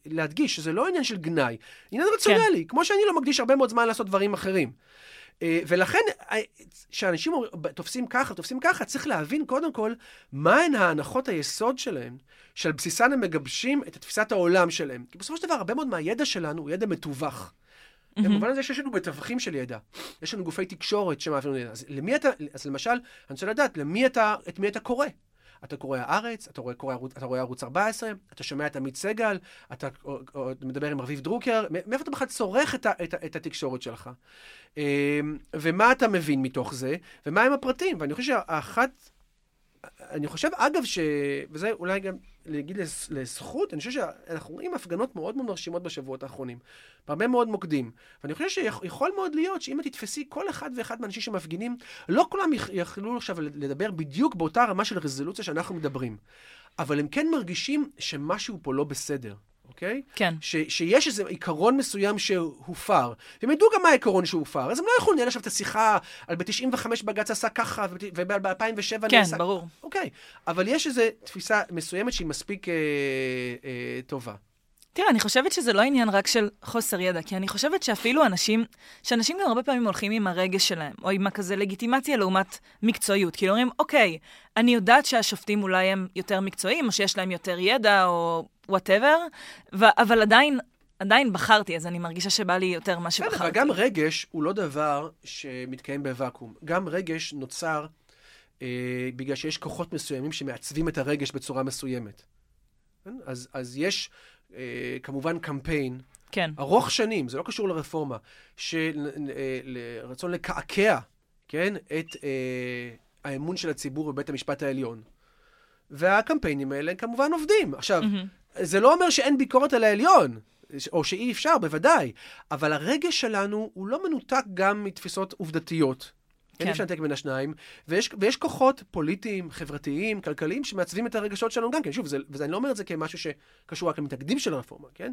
להדגיש, שזה לא עניין של גנאי, עניין רציונלי, כן. כמו שאני לא מקדיש הרבה מאוד זמן לעשות דברים אחרים. אה, ולכן, אה, כשאנשים תופסים ככה, תופסים ככה, צריך להבין קודם כל מהן ההנחות היסוד שלהם, שעל בסיסן הם מגבשים את תפיסת העולם שלהם. כי בסופו של דבר, הרבה מאוד מהידע שלנו הוא ידע מתווך. Mm-hmm. במובן הזה שיש לנו מתווכים של ידע. יש לנו גופי תקשורת שמעבירים ידע. אז למי אתה, אז למשל, אני רוצה לדעת, למי אתה, את מי אתה קורא? אתה קורא הארץ, אתה רואה, קורא, אתה רואה ערוץ 14, אתה שומע את עמית סגל, אתה או, או, מדבר עם רביב דרוקר, מאיפה אתה בכלל צורך את, את, את התקשורת שלך? אמ, ומה אתה מבין מתוך זה, ומה הם הפרטים? ואני חושב שאחת אני חושב, אגב, ש... וזה אולי גם להגיד לזכות, אני חושב שאנחנו רואים הפגנות מאוד מאוד מרשימות בשבועות האחרונים, בהרבה מאוד מוקדים. ואני חושב שיכול מאוד להיות שאם את תתפסי כל אחד ואחד מהאנשים שמפגינים, לא כולם יכלו עכשיו לדבר בדיוק באותה רמה של רזולוציה שאנחנו מדברים. אבל הם כן מרגישים שמשהו פה לא בסדר. אוקיי? כן. ש, שיש איזה עיקרון מסוים שהופר. והם ידעו גם מה העיקרון שהופר, אז הם לא יכולים לנהל עכשיו את השיחה על ב-95 בג"ץ עשה ככה, וב-2007 כן, נעשה... כן, ברור. אוקיי, אבל יש איזו תפיסה מסוימת שהיא מספיק אה, אה, טובה. תראה, אני חושבת שזה לא עניין רק של חוסר ידע, כי אני חושבת שאפילו אנשים, שאנשים גם הרבה פעמים הולכים עם הרגש שלהם, או עם הכזה לגיטימציה לעומת מקצועיות. כאילו אומרים, אוקיי, אני יודעת שהשופטים אולי הם יותר מקצועיים, או שיש להם יותר ידע, או whatever, אבל עדיין, עדיין בחרתי, אז אני מרגישה שבא לי יותר מה שבחרתי. בסדר, גם רגש הוא לא דבר שמתקיים בוואקום. גם רגש נוצר אה, בגלל שיש כוחות מסוימים שמעצבים את הרגש בצורה מסוימת. כן? אז, אז יש כמובן קמפיין כן. ארוך שנים, זה לא קשור לרפורמה, של אה, רצון לקעקע, כן, את אה, האמון של הציבור בבית המשפט העליון. והקמפיינים האלה כמובן עובדים. עכשיו, mm-hmm. זה לא אומר שאין ביקורת על העליון, או שאי אפשר, בוודאי, אבל הרגש שלנו הוא לא מנותק גם מתפיסות עובדתיות. כן. אין אפשר לנתק בין השניים, ויש, ויש כוחות פוליטיים, חברתיים, כלכליים, שמעצבים את הרגשות שלנו גם כן. שוב, זה, ואני לא אומר את זה כמשהו שקשור רק למתנגדים של הרפורמה, כן?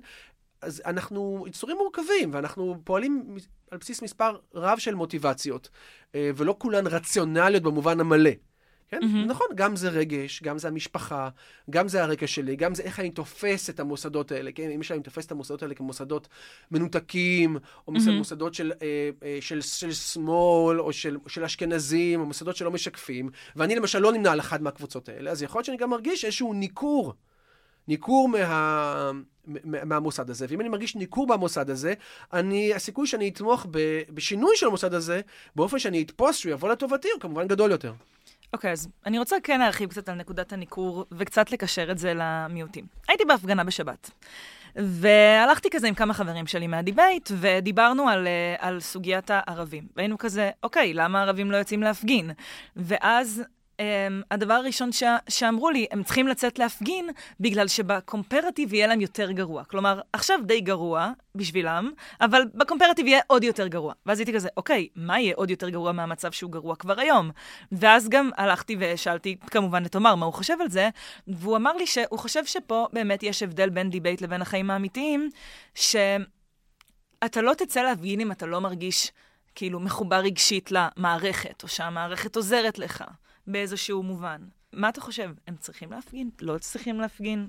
אז אנחנו יצורים מורכבים, ואנחנו פועלים על בסיס מספר רב של מוטיבציות, אה, ולא כולן רציונליות במובן המלא. כן? Mm-hmm. נכון, גם זה רגש, גם זה המשפחה, גם זה הרקע שלי, גם זה איך אני תופס את המוסדות האלה, כן? אם אני תופס את המוסדות האלה כמוסדות מנותקים, או mm-hmm. מוסדות של, אה, אה, של, של שמאל, או של, של אשכנזים, או מוסדות שלא משקפים, ואני למשל לא נמנה על אחת מהקבוצות האלה, אז יכול להיות שאני גם מרגיש איזשהו ניכור. ניכור מה, מהמוסד הזה, ואם אני מרגיש ניכור במוסד הזה, אני, הסיכוי שאני אתמוך ב, בשינוי של המוסד הזה, באופן שאני אתפוס שהוא יבוא לטובתי, הוא כמובן גדול יותר. אוקיי, okay, אז אני רוצה כן להרחיב קצת על נקודת הניכור, וקצת לקשר את זה למיעוטים. הייתי בהפגנה בשבת, והלכתי כזה עם כמה חברים שלי מהדיבייט, ודיברנו על, אה, על סוגיית הערבים. והיינו כזה, אוקיי, למה הערבים לא יוצאים להפגין? ואז הדבר הראשון ש- שאמרו לי, הם צריכים לצאת להפגין בגלל שב comparative יהיה להם יותר גרוע. כלומר, עכשיו די גרוע בשבילם, אבל ב comparative יהיה עוד יותר גרוע. ואז הייתי כזה, אוקיי, מה יהיה עוד יותר גרוע מהמצב שהוא גרוע כבר היום? ואז גם הלכתי ושאלתי כמובן את עומר מה הוא חושב על זה, והוא אמר לי שהוא חושב שפה באמת יש הבדל בין דיבייט לבין החיים האמיתיים, שאתה לא תצא להפגין אם אתה לא מרגיש כאילו מחובר רגשית למערכת, או שהמערכת עוזרת לך. באיזשהו מובן. מה אתה חושב? הם צריכים להפגין? לא צריכים להפגין?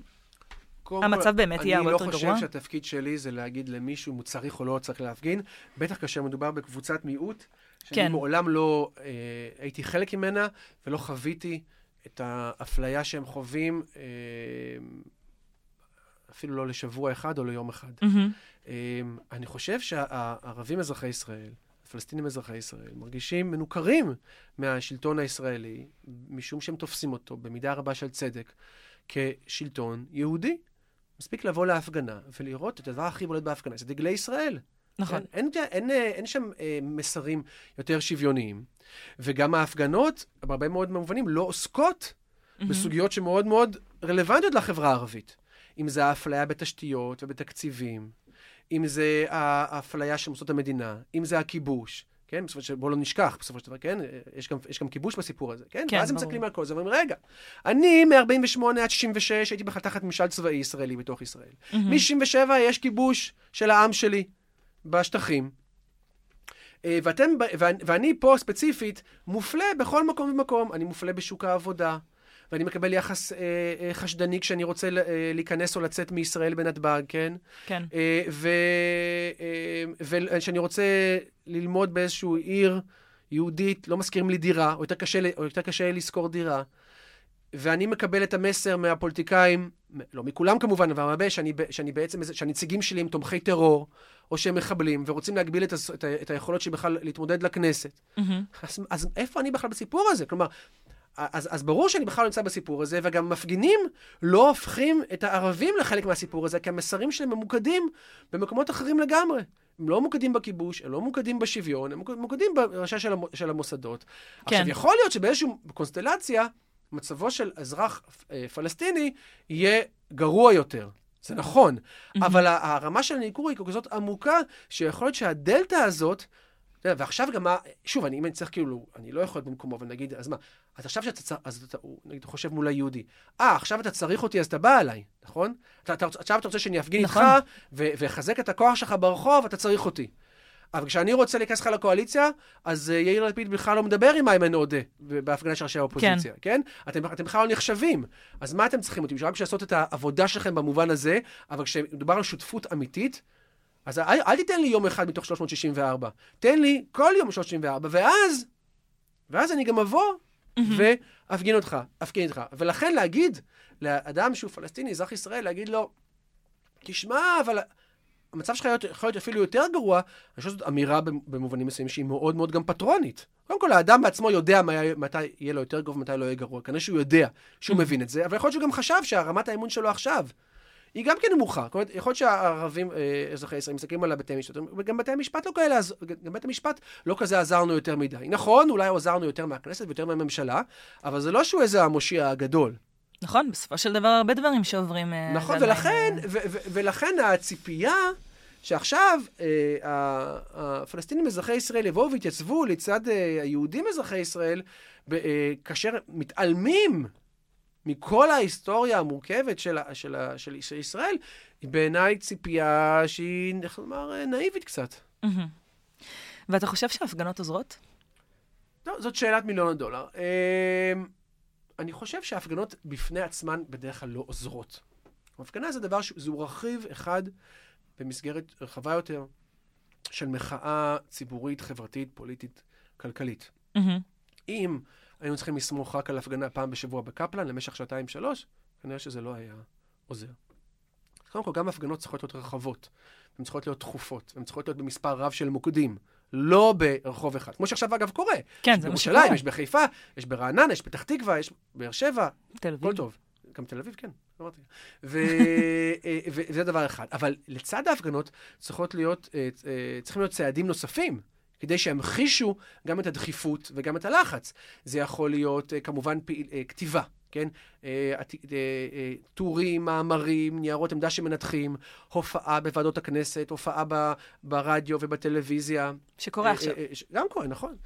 המצב כל, באמת יהיה הרבה לא יותר גרוע? אני לא חושב שהתפקיד שלי זה להגיד למישהו אם הוא צריך או לא צריך להפגין, בטח כאשר מדובר בקבוצת מיעוט, שאני כן. מעולם לא אה, הייתי חלק ממנה ולא חוויתי את האפליה שהם חווים, אה, אפילו לא לשבוע אחד או ליום אחד. Mm-hmm. אה, אני חושב שהערבים אזרחי ישראל, פלסטינים אזרחי ישראל מרגישים מנוכרים מהשלטון הישראלי, משום שהם תופסים אותו במידה רבה של צדק כשלטון יהודי. מספיק לבוא להפגנה ולראות את הדבר הכי בולט בהפגנה, זה דגלי ישראל. נכון. כן? אין, אין, אין, אין שם אה, מסרים יותר שוויוניים. וגם ההפגנות, בהרבה מאוד מובנים, לא עוסקות mm-hmm. בסוגיות שמאוד מאוד רלוונטיות לחברה הערבית. אם זה האפליה בתשתיות ובתקציבים, אם זה האפליה של מוסדות המדינה, אם זה הכיבוש, כן? בסופו של דבר, בואו לא נשכח, בסופו של דבר, כן? יש גם, יש גם כיבוש בסיפור הזה, כן? כן, ואז הם. מסתכלים על כל זה ואומרים, רגע, אני מ-48 עד 66 הייתי בכלל תחת ממשל צבאי ישראלי בתוך ישראל. מ-67 יש כיבוש של העם שלי בשטחים. אה, ואתם, ואני פה ספציפית מופלה בכל מקום ומקום. אני מופלה בשוק העבודה, ואני מקבל יחס אה, אה, חשדני כשאני רוצה ל- אה, להיכנס או לצאת מישראל בנתב"ג, כן? כן. אה, וכשאני רוצה ללמוד באיזשהו עיר יהודית, לא מזכירים לי דירה, או יותר קשה, או יותר קשה לשכור דירה. ואני מקבל את המסר מהפוליטיקאים, לא מכולם כמובן, אבל הרבה, שאני, שאני בעצם, שהנציגים שלי הם תומכי טרור, או שהם מחבלים, ורוצים להגביל את, את, את היכולות שלי בכלל להתמודד לכנסת. מהמם. אז, אז איפה אני בכלל בסיפור הזה? כלומר, אז, אז ברור שאני בכלל לא נמצא בסיפור הזה, וגם מפגינים לא הופכים את הערבים לחלק מהסיפור הזה, כי המסרים שלהם ממוקדים במקומות אחרים לגמרי. הם לא ממוקדים בכיבוש, הם לא ממוקדים בשוויון, הם ממוקדים בראשה של, המ, של המוסדות. כן. עכשיו, יכול להיות שבאיזושהי קונסטלציה, מצבו של אזרח אה, פלסטיני יהיה גרוע יותר. זה נכון, אבל ה- הרמה של הניכור היא כזאת עמוקה, שיכול להיות שהדלתא הזאת, ועכשיו גם מה, שוב, אני, אם אני צריך כאילו, אני לא יכול להיות במקומו ונגיד, אז מה, אז עכשיו שאתה צריך, אז אתה, הוא נגיד חושב מול היהודי, אה, עכשיו אתה צריך אותי, אז אתה בא אליי, נכון? אתה, אתה, עכשיו אתה רוצה שאני אפגין נכון. איתך, ו- ואחזק את הכוח שלך ברחוב, אתה צריך אותי. אבל כשאני רוצה להיכנס לך לקואליציה, אז uh, יאיר לפיד בכלל לא מדבר עם איימן עודה בהפגנה של ראשי האופוזיציה, כן? כן? אתם, אתם בכלל לא נחשבים. אז מה אתם צריכים אותי? רק בשביל לעשות את העבודה שלכם במובן הזה, אבל כשמדובר על שותפות אמיתית, אז אל, אל תיתן לי יום אחד מתוך 364. תן לי כל יום 364, ואז, ואז אני גם אבוא ואפגין אותך, אפגין איתך. ולכן להגיד לאדם שהוא פלסטיני, אזרח ישראל, להגיד לו, תשמע, אבל המצב שלך יכול להיות אפילו יותר גרוע, אני חושב שזאת אמירה במובנים מסוימים שהיא מאוד מאוד גם פטרונית. קודם כל, האדם בעצמו יודע מתי יהיה לו יותר גרוע ומתי לא יהיה גרוע. כנראה שהוא יודע שהוא מבין את זה, אבל יכול להיות שהוא גם חשב שהרמת האמון שלו עכשיו היא גם כן נמוכה. זאת אומרת, יכול להיות שהערבים, אה, אזרחי ישראל, מסתכלים על בתי המשפט, וגם בתי המשפט לא כאלה, גם בית המשפט לא כזה עזרנו יותר מדי. נכון, אולי עזרנו יותר מהכנסת ויותר מהממשלה, אבל זה לא שהוא איזה המושיע הגדול. נכון, בסופו של דבר הרבה דברים שעוברים... אה, נכון, ולכן, ו- ו- ולכן הציפייה שעכשיו אה, הפלסטינים אזרחי ישראל יבואו ויתייצבו לצד אה, היהודים אזרחי ישראל, ב- אה, כאשר מתעלמים מכל ההיסטוריה המורכבת של, ה- של, ה- של, של ישראל, היא בעיניי ציפייה שהיא, איך לומר, אה, נאיבית קצת. ואתה חושב שההפגנות עוזרות? לא, זאת שאלת מיליון הדולר. אה, אני חושב שההפגנות בפני עצמן בדרך כלל לא עוזרות. הפגנה זה דבר, זהו רכיב אחד במסגרת רחבה יותר של מחאה ציבורית, חברתית, פוליטית, כלכלית. מהמם. אם היינו צריכים לסמוך רק על הפגנה פעם בשבוע בקפלן למשך שעתיים-שלוש, כנראה שזה לא היה עוזר. קודם כל, גם הפגנות צריכות להיות רחבות, הן צריכות להיות תכופות, הן צריכות להיות במספר רב של מוקדים, לא ברחוב אחד. כמו שעכשיו, אגב, קורה. כן, יש זה מה בירושלים, שקורה. יש בחיפה, יש ברעננה, יש פתח תקווה, יש באר שבע, תל אביב. הכל טוב. גם תל אביב, כן, אמרתי. ו- וזה דבר אחד. אבל לצד ההפגנות צריכות להיות, אה, אה, צריכים להיות צעדים נוספים. כדי שימחישו גם את הדחיפות וגם את הלחץ. זה יכול להיות, אה, כמובן, פעיל, אה, כתיבה, כן? אה, טורים, מאמרים, ניירות עמדה שמנתחים, הופעה בוועדות הכנסת, הופעה ברדיו ובטלוויזיה. שקורה עכשיו. גם קורה, נכון.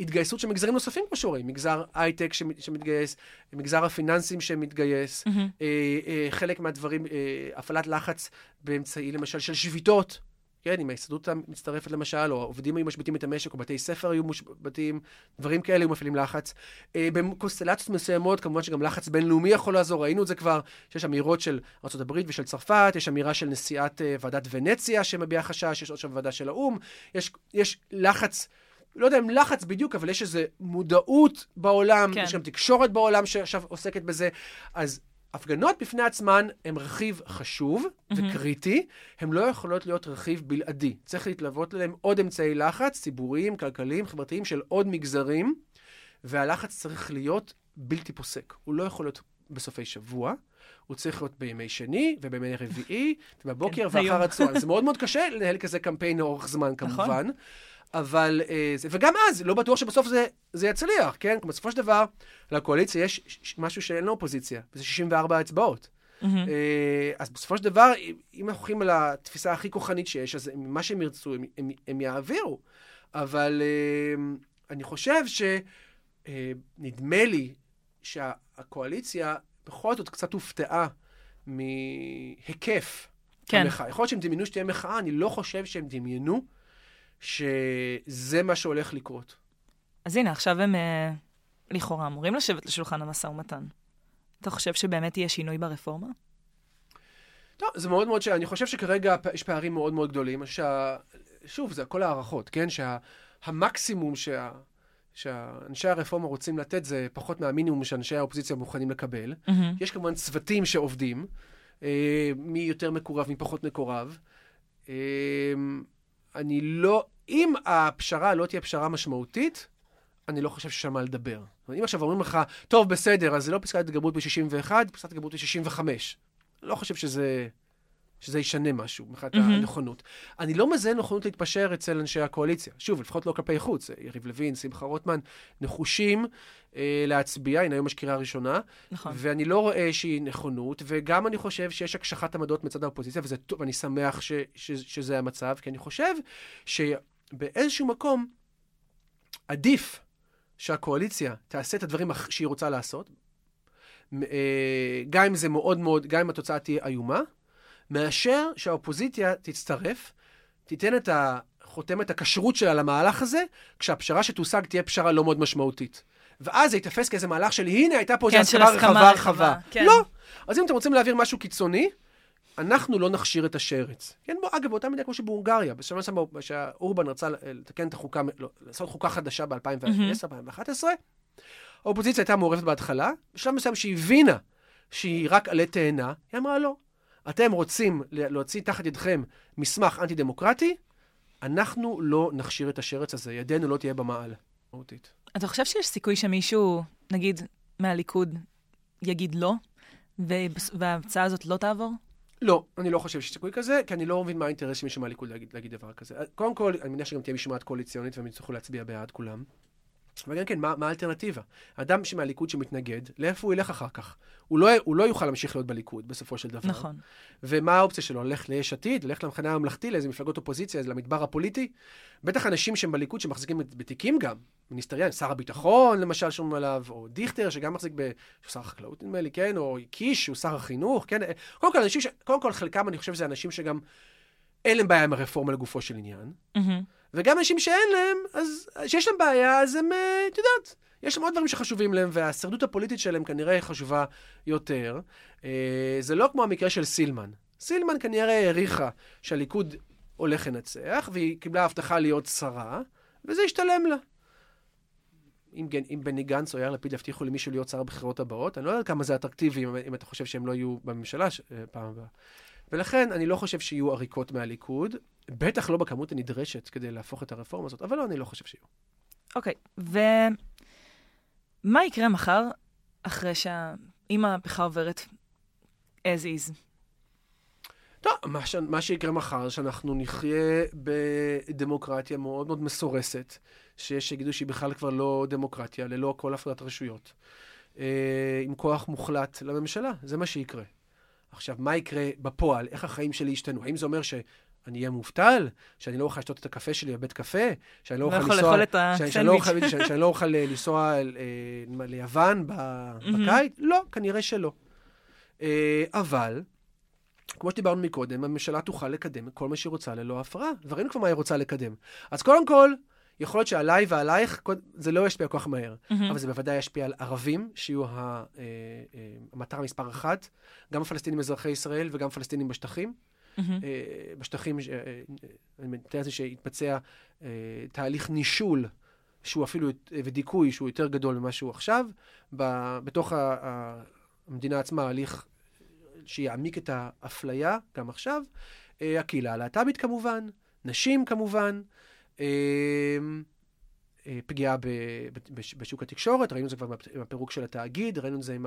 התגייסות של מגזרים נוספים, כמו שרואים. מגזר הייטק שמת- שמתגייס, מגזר הפיננסים שמתגייס. חלק מהדברים, הפעלת לחץ באמצעי, למשל, של שביתות. כן, אם ההסתדרות מצטרפת למשל, או העובדים היו משביתים את המשק, או בתי ספר היו מושבתים, דברים כאלה היו מפעילים לחץ. אה, בקונסטלציות מסוימות, כמובן שגם לחץ בינלאומי יכול לעזור, ראינו את זה כבר, שיש אמירות של ארה"ב ושל צרפת, יש אמירה של נשיאת אה, ועדת ונציה שמביעה חשש, יש עוד שם ועדה של האו"ם, יש, יש לחץ, לא יודע אם לחץ בדיוק, אבל יש איזו מודעות בעולם, כן. יש גם תקשורת בעולם שעכשיו עוסקת בזה, אז הפגנות בפני עצמן הן רכיב חשוב וקריטי, הן לא יכולות להיות רכיב בלעדי. צריך להתלוות אליהם עוד אמצעי לחץ, ציבוריים, כלכליים, חברתיים, של עוד מגזרים, והלחץ צריך להיות בלתי פוסק. הוא לא יכול להיות בסופי שבוע, הוא צריך להיות בימי שני ובימי רביעי, ובבוקר כן, ואחר היום. הצהריים. זה מאוד מאוד קשה לנהל כזה קמפיין לאורך זמן, כמובן. אבל, אה, זה, וגם אז, לא בטוח שבסוף זה, זה יצליח, כן? בסופו של דבר, לקואליציה יש משהו שאין לאופוזיציה, וזה 64 אצבעות. אה, אז בסופו של דבר, אם- אם אנחנו הולכים על התפיסה הכי כוחנית שיש, אז מה שהם ירצו, הם, הם, הם יעבירו. אבל אה, אני חושב שנדמה לי שהקואליציה בכל זאת קצת הופתעה מהיקף כן. המחאה. יכול להיות שהם דמיינו שתהיה מחאה, אני לא חושב שהם דמיינו שזה מה שהולך לקרות. אז הנה, עכשיו הם אה, לכאורה אמורים לשבת לשולחן המשא ומתן. אתה חושב שבאמת יהיה שינוי ברפורמה? טוב, זה מאוד מאוד ש... אני חושב שכרגע יש פערים מאוד מאוד גדולים. שה... שוב, זה הכל הערכות, כן? שהמקסימום שה... שאנשי הרפורמה רוצים לתת זה פחות מהמינימום שאנשי האופוזיציה מוכנים לקבל. Mm-hmm. יש כמובן צוותים שעובדים, אה, מי יותר מקורב, מי פחות מקורב. אה, אני לא... אם הפשרה לא תהיה פשרה משמעותית, אני לא חושב שיש על מה לדבר. אם עכשיו אומרים לך, טוב, בסדר, אז זה לא פסקת התגברות ב-61, פסקת התגברות ב-65. לא חושב שזה, שזה ישנה משהו מבחינת mm-hmm. הנכונות. אני לא מזהה נכונות להתפשר אצל אנשי הקואליציה. שוב, לפחות לא כלפי חוץ. יריב לוין, שמחה רוטמן, נחושים אה, להצביע, הנה היום יש קריאה ראשונה. נכון. ואני לא רואה שהיא נכונות, וגם אני חושב שיש הקשחת עמדות מצד האופוזיציה, וזה טוב, ואני שמח ש, ש, שזה המצב, כי אני חושב שבאיזשהו מקום עדיף שהקואליציה תעשה את הדברים שהיא רוצה לעשות, אה, גם אם זה מאוד מאוד, גם אם התוצאה תהיה איומה, מאשר שהאופוזיציה תצטרף, תיתן את חותמת הכשרות שלה למהלך הזה, כשהפשרה שתושג תהיה פשרה לא מאוד משמעותית. ואז זה ייתפס כאיזה מהלך של הנה, הייתה פה כן, איזו הסכמה רחבה רחבה. כן. לא. אז אם אתם רוצים להעביר משהו קיצוני, אנחנו לא נכשיר את השרץ. כן, בוא, אגב, באותה מידה כמו שבהונגריה, בשביל שאורבן רצה לתקן את החוקה, לא, לעשות חוקה חדשה ב-2010-2011, האופוזיציה הייתה מעורבת בהתחלה, בשלב מסוים שהיא הבינה שהיא רק עלה תאנה, היא אמרה לא. אתם רוצים להוציא תחת ידכם מסמך אנטי-דמוקרטי, אנחנו לא נכשיר את השרץ הזה, ידנו לא תהיה במעל. מהותית. אתה חושב שיש סיכוי שמישהו, נגיד, מהליכוד, יגיד לא, וההצעה הזאת לא תעבור? לא, אני לא חושב שיש סיכוי כזה, כי אני לא מבין מה האינטרס של מישהו מהליכוד להגיד, להגיד דבר כזה. קודם כל, אני מניח שגם תהיה משמעת קואליציונית והם יצטרכו להצביע בעד כולם. וגם כן, מה, מה האלטרנטיבה? אדם מהליכוד שמתנגד, לאיפה הוא ילך אחר כך? הוא לא, הוא לא יוכל להמשיך להיות בליכוד, בסופו של דבר. נכון. ומה האופציה שלו? ללכת ליש עתיד? ללכת למחנה הממלכתי, לאיזה מפלגות אופוזיציה, למדבר הפוליטי? בטח אנשים שהם בליכוד, שמחזיקים בתיקים גם, מיניסטריאן, שר הביטחון, למשל, שומעים עליו, או דיכטר, שגם מחזיק ב... שר החקלאות, נדמה לי, כן? או קיש, שהוא שר החינוך, כן? קודם כל, אנשים ש... קודם כל, חלקם, אני חושב, זה אנשים שגם אין להם בעיה עם הרפורמה לגופו של עניין. Mm-hmm. וגם אנשים שאין להם, אז שיש להם בעיה, אז הם, אה, את יודעת, יש להם עוד דברים שחשובים להם, והשרדות הפוליטית שלהם כנראה חשובה יותר. אה, זה לא כמו המקרה של סילמן. סילמן כנראה העריכה שהליכוד הולך לנצח, והיא קיבלה הבטחה להיות שרה, וזה השתלם לה. אם, אם בני גנץ או יאיר לפיד יבטיחו למישהו להיות שר הבחירות הבאות, אני לא יודע כמה זה אטרקטיבי אם, אם אתה חושב שהם לא יהיו בממשלה ש, אה, פעם הבאה. ולכן אני לא חושב שיהיו עריקות מהליכוד, בטח לא בכמות הנדרשת כדי להפוך את הרפורמה הזאת, אבל לא, אני לא חושב שיהיו. אוקיי, okay, ומה יקרה מחר, אחרי שה... אם המהפכה עוברת as is? טוב, מה, ש... מה שיקרה מחר, שאנחנו נחיה בדמוקרטיה מאוד מאוד מסורסת, שיש שיגידו שהיא בכלל כבר לא דמוקרטיה, ללא כל הפרדת רשויות, אה, עם כוח מוחלט לממשלה, זה מה שיקרה. עכשיו, מה יקרה בפועל? איך החיים שלי ישתנו? האם זה אומר שאני אהיה מובטל? שאני לא אוכל לשתות את הקפה שלי בבית קפה? שאני לא, לא אוכל לנסוע... שאני לא אוכל, שאני לא אוכל אה, לנסוע אה, ליוון בקיץ? לא, כנראה שלא. אה, אבל, כמו שדיברנו מקודם, הממשלה תוכל לקדם כל מה שהיא רוצה ללא הפרעה. וראינו כבר מה היא רוצה לקדם. אז קודם כל, יכול להיות שעליי ועלייך זה לא ישפיע כל כך מהר, mm-hmm. אבל זה בוודאי ישפיע על ערבים, שיהיו אה, אה, המטרה מספר אחת, גם הפלסטינים אזרחי ישראל וגם פלסטינים בשטחים. Mm-hmm. בשטחים, אני מתאר לזה שיתבצע תהליך נישול, שהוא אפילו, ודיכוי, שהוא יותר גדול ממה שהוא עכשיו. בתוך המדינה עצמה, הליך שיעמיק את האפליה, גם עכשיו. הקהילה הלהט"בית כמובן, נשים כמובן. אמ, אה, פגיעה בשוק התקשורת, ראינו את זה כבר עם הפירוק של התאגיד, ראינו את זה עם,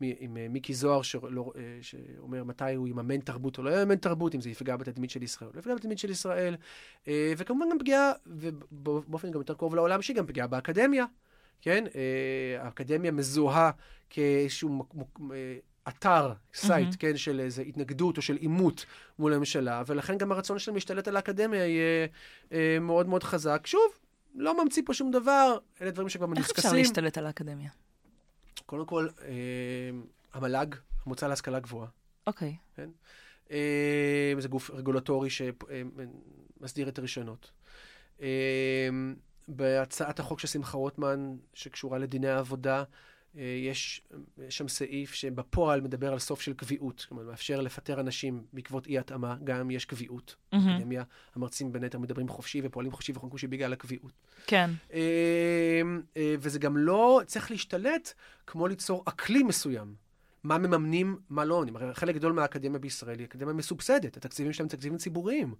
עם אה, מיקי זוהר שלא, אה, שאומר מתי הוא יממן תרבות או לא יממן תרבות, אם זה יפגע בתדמית של ישראל או לא יפגע בתדמית של ישראל, וכמובן גם פגיעה, ובאופן גם יותר קרוב לעולם, שהיא גם פגיעה באקדמיה, כן? האקדמיה מזוהה כאיזשהו אתר, site, mm-hmm. כן, של איזו התנגדות או של עימות מול הממשלה, ולכן גם הרצון שלהם להשתלט על האקדמיה יהיה אה, מאוד מאוד חזק. שוב, לא ממציא פה שום דבר, אלה דברים שכבר מדוסקסים. איך אפשר להשתלט על האקדמיה? קודם כל, אה, המל"ג, המועצה להשכלה גבוהה. אוקיי. כן? אה, זה גוף רגולטורי שמסדיר את הרישיונות. אה, בהצעת החוק של שמחה רוטמן, שקשורה לדיני העבודה, יש שם סעיף שבפועל מדבר על סוף של קביעות. כלומר, מאפשר לפטר אנשים בעקבות אי-התאמה, גם אם יש קביעות. באקדמיה, המרצים בין היתר מדברים חופשי ופועלים חופשי וחונקושי בגלל הקביעות. כן. וזה גם לא צריך להשתלט כמו ליצור אקלים מסוים. מה מממנים, מה לא עונים. הרי חלק גדול מהאקדמיה בישראל היא אקדמיה מסובסדת, התקציבים שלהם תקציבים ציבוריים.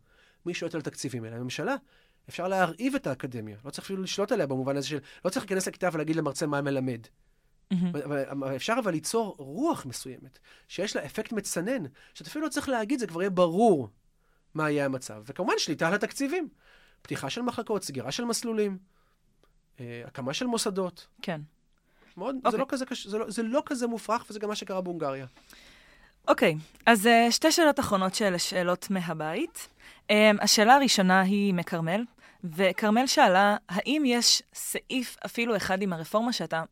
מי שולט על תקציבים האלה? הממשלה. אפשר להרעיב את האקדמיה, לא צריך אפילו לשלוט עליה במובן הזה של, לא צריך להיכנס לכיתה ולהגיד למרצה מה מלמד. Mm-hmm. אפשר אבל ליצור רוח מסוימת, שיש לה אפקט מצנן, שאתה אפילו לא צריך להגיד, זה כבר יהיה ברור מה יהיה המצב. וכמובן, שליטה על התקציבים. פתיחה של מחלקות, סגירה של מסלולים, אה, הקמה של מוסדות. כן. מאוד, okay. זה, אוקיי. לא כזה, זה, לא, זה לא כזה מופרך, וזה גם מה שקרה בהונגריה. אוקיי, okay, אז uh, שתי שאלות אחרונות של שאלות מהבית. Um, השאלה הראשונה היא מכרמל, וכרמל שאלה, האם יש סעיף אפילו אחד עם הרפורמה שאתה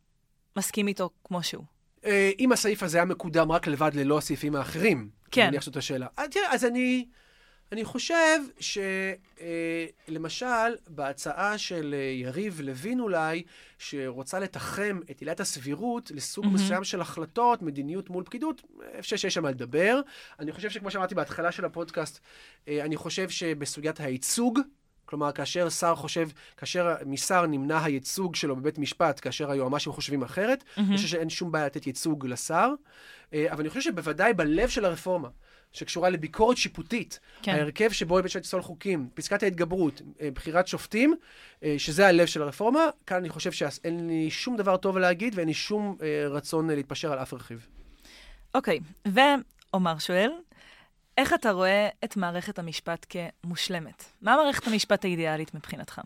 מסכים איתו כמו שהוא? Uh, אם הסעיף הזה היה מקודם רק לבד ללא הסעיפים האחרים, כן. אני מניח שזאת השאלה. אז, תראה, אז אני... אני חושב שלמשל, אה, בהצעה של אה, יריב לוין אולי, שרוצה לתחם את עילת הסבירות לסוג mm-hmm. מסוים של החלטות, מדיניות מול פקידות, אני חושב שיש שם מה לדבר. אני חושב שכמו שאמרתי בהתחלה של הפודקאסט, אה, אני חושב שבסוגיית הייצוג, כלומר, כאשר שר חושב, כאשר משר נמנע הייצוג שלו בבית משפט, כאשר היועמ"שים חושבים אחרת, mm-hmm. אני חושב שאין שום בעיה לתת ייצוג לשר, אבל אני חושב שבוודאי בלב של הרפורמה, שקשורה לביקורת שיפוטית, כן. ההרכב שבו בית יפסול חוקים, פסקת ההתגברות, אה, בחירת שופטים, אה, שזה הלב של הרפורמה, כאן אני חושב שאין לי שום דבר טוב להגיד ואין לי שום אה, רצון להתפשר על אף רכיב. אוקיי, ועומר שואל, איך אתה רואה את מערכת המשפט כמושלמת? מה מערכת המשפט האידיאלית מבחינתך?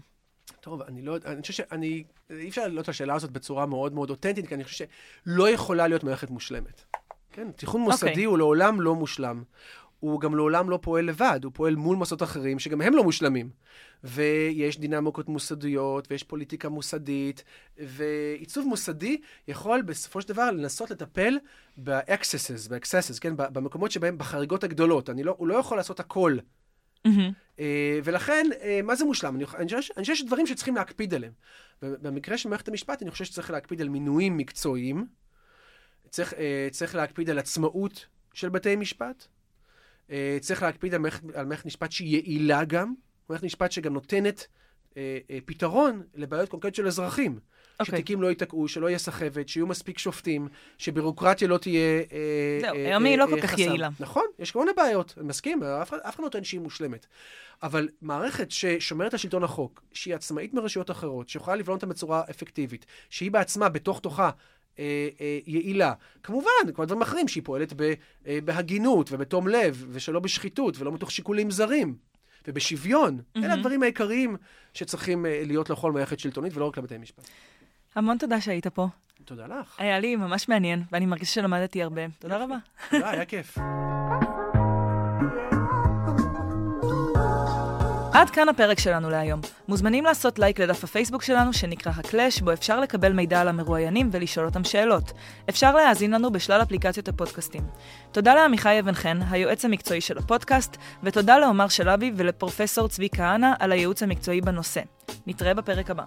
טוב, אני לא יודע, אני חושב שאני, אי אפשר לענות את השאלה הזאת בצורה מאוד מאוד אותנטית, כי אני חושב שלא יכולה להיות מערכת מושלמת. כן, תיכון מוסדי okay. אוקיי. הוא לעולם לא מושלם. הוא גם לעולם לא פועל לבד, הוא פועל מול מוסדות אחרים שגם הם לא מושלמים. ויש דינמיקות מוסדיות, ויש פוליטיקה מוסדית, ועיצוב מוסדי יכול בסופו של דבר לנסות לטפל ב-excesses, ב-excesses, כן? במקומות שבהם, בחריגות הגדולות. לא, הוא לא יכול לעשות הכל. Mm-hmm. ולכן, uh, מה זה מושלם? אני, אני, חושב, אני חושב שיש דברים שצריכים להקפיד עליהם. במקרה של מערכת המשפט, אני חושב שצריך להקפיד על מינויים מקצועיים. צריך, אה, צריך להקפיד על עצמאות של בתי משפט. אה, צריך להקפיד על מערכת, על מערכת משפט שהיא יעילה גם. מערכת משפט שגם נותנת אה, אה, פתרון לבעיות קונקרטיות של אזרחים. Okay. אוקיי. שתיקים לא ייתקעו, שלא יהיה סחבת, שיהיו מספיק שופטים, שבירוקרטיה לא תהיה... אה, זהו, אה, היום היא לא אה, כל כך יעילה. נכון, יש כל מיני בעיות, אני מסכים, אף אחד לא טוען שהיא מושלמת. אבל מערכת ששומרת על שלטון החוק, שהיא עצמאית מרשויות אחרות, שיכולה לבלום אותה בצורה אפקטיבית, שהיא בעצמה, בתוך תוכה, אה, אה, יעילה. כמובן, כל הדברים האחרים, שהיא פועלת ב, אה, בהגינות ובתום לב, ושלא בשחיתות, ולא מתוך שיקולים זרים, ובשוויון. Mm-hmm. אלה הדברים העיקריים שצריכים אה, להיות לכל מערכת שלטונית, ולא רק לבתי משפט. המון תודה שהיית פה. תודה לך. היה לי ממש מעניין, ואני מרגישה שלמדתי הרבה. תודה רבה. תודה, היה כיף. עד כאן הפרק שלנו להיום. מוזמנים לעשות לייק לדף הפייסבוק שלנו שנקרא הקלאש, בו אפשר לקבל מידע על המרואיינים ולשאול אותם שאלות. אפשר להאזין לנו בשלל אפליקציות הפודקאסטים. תודה לעמיחי אבן חן, היועץ המקצועי של הפודקאסט, ותודה לעומר שלבי ולפרופסור צבי כהנא על הייעוץ המקצועי בנושא. נתראה בפרק הבא.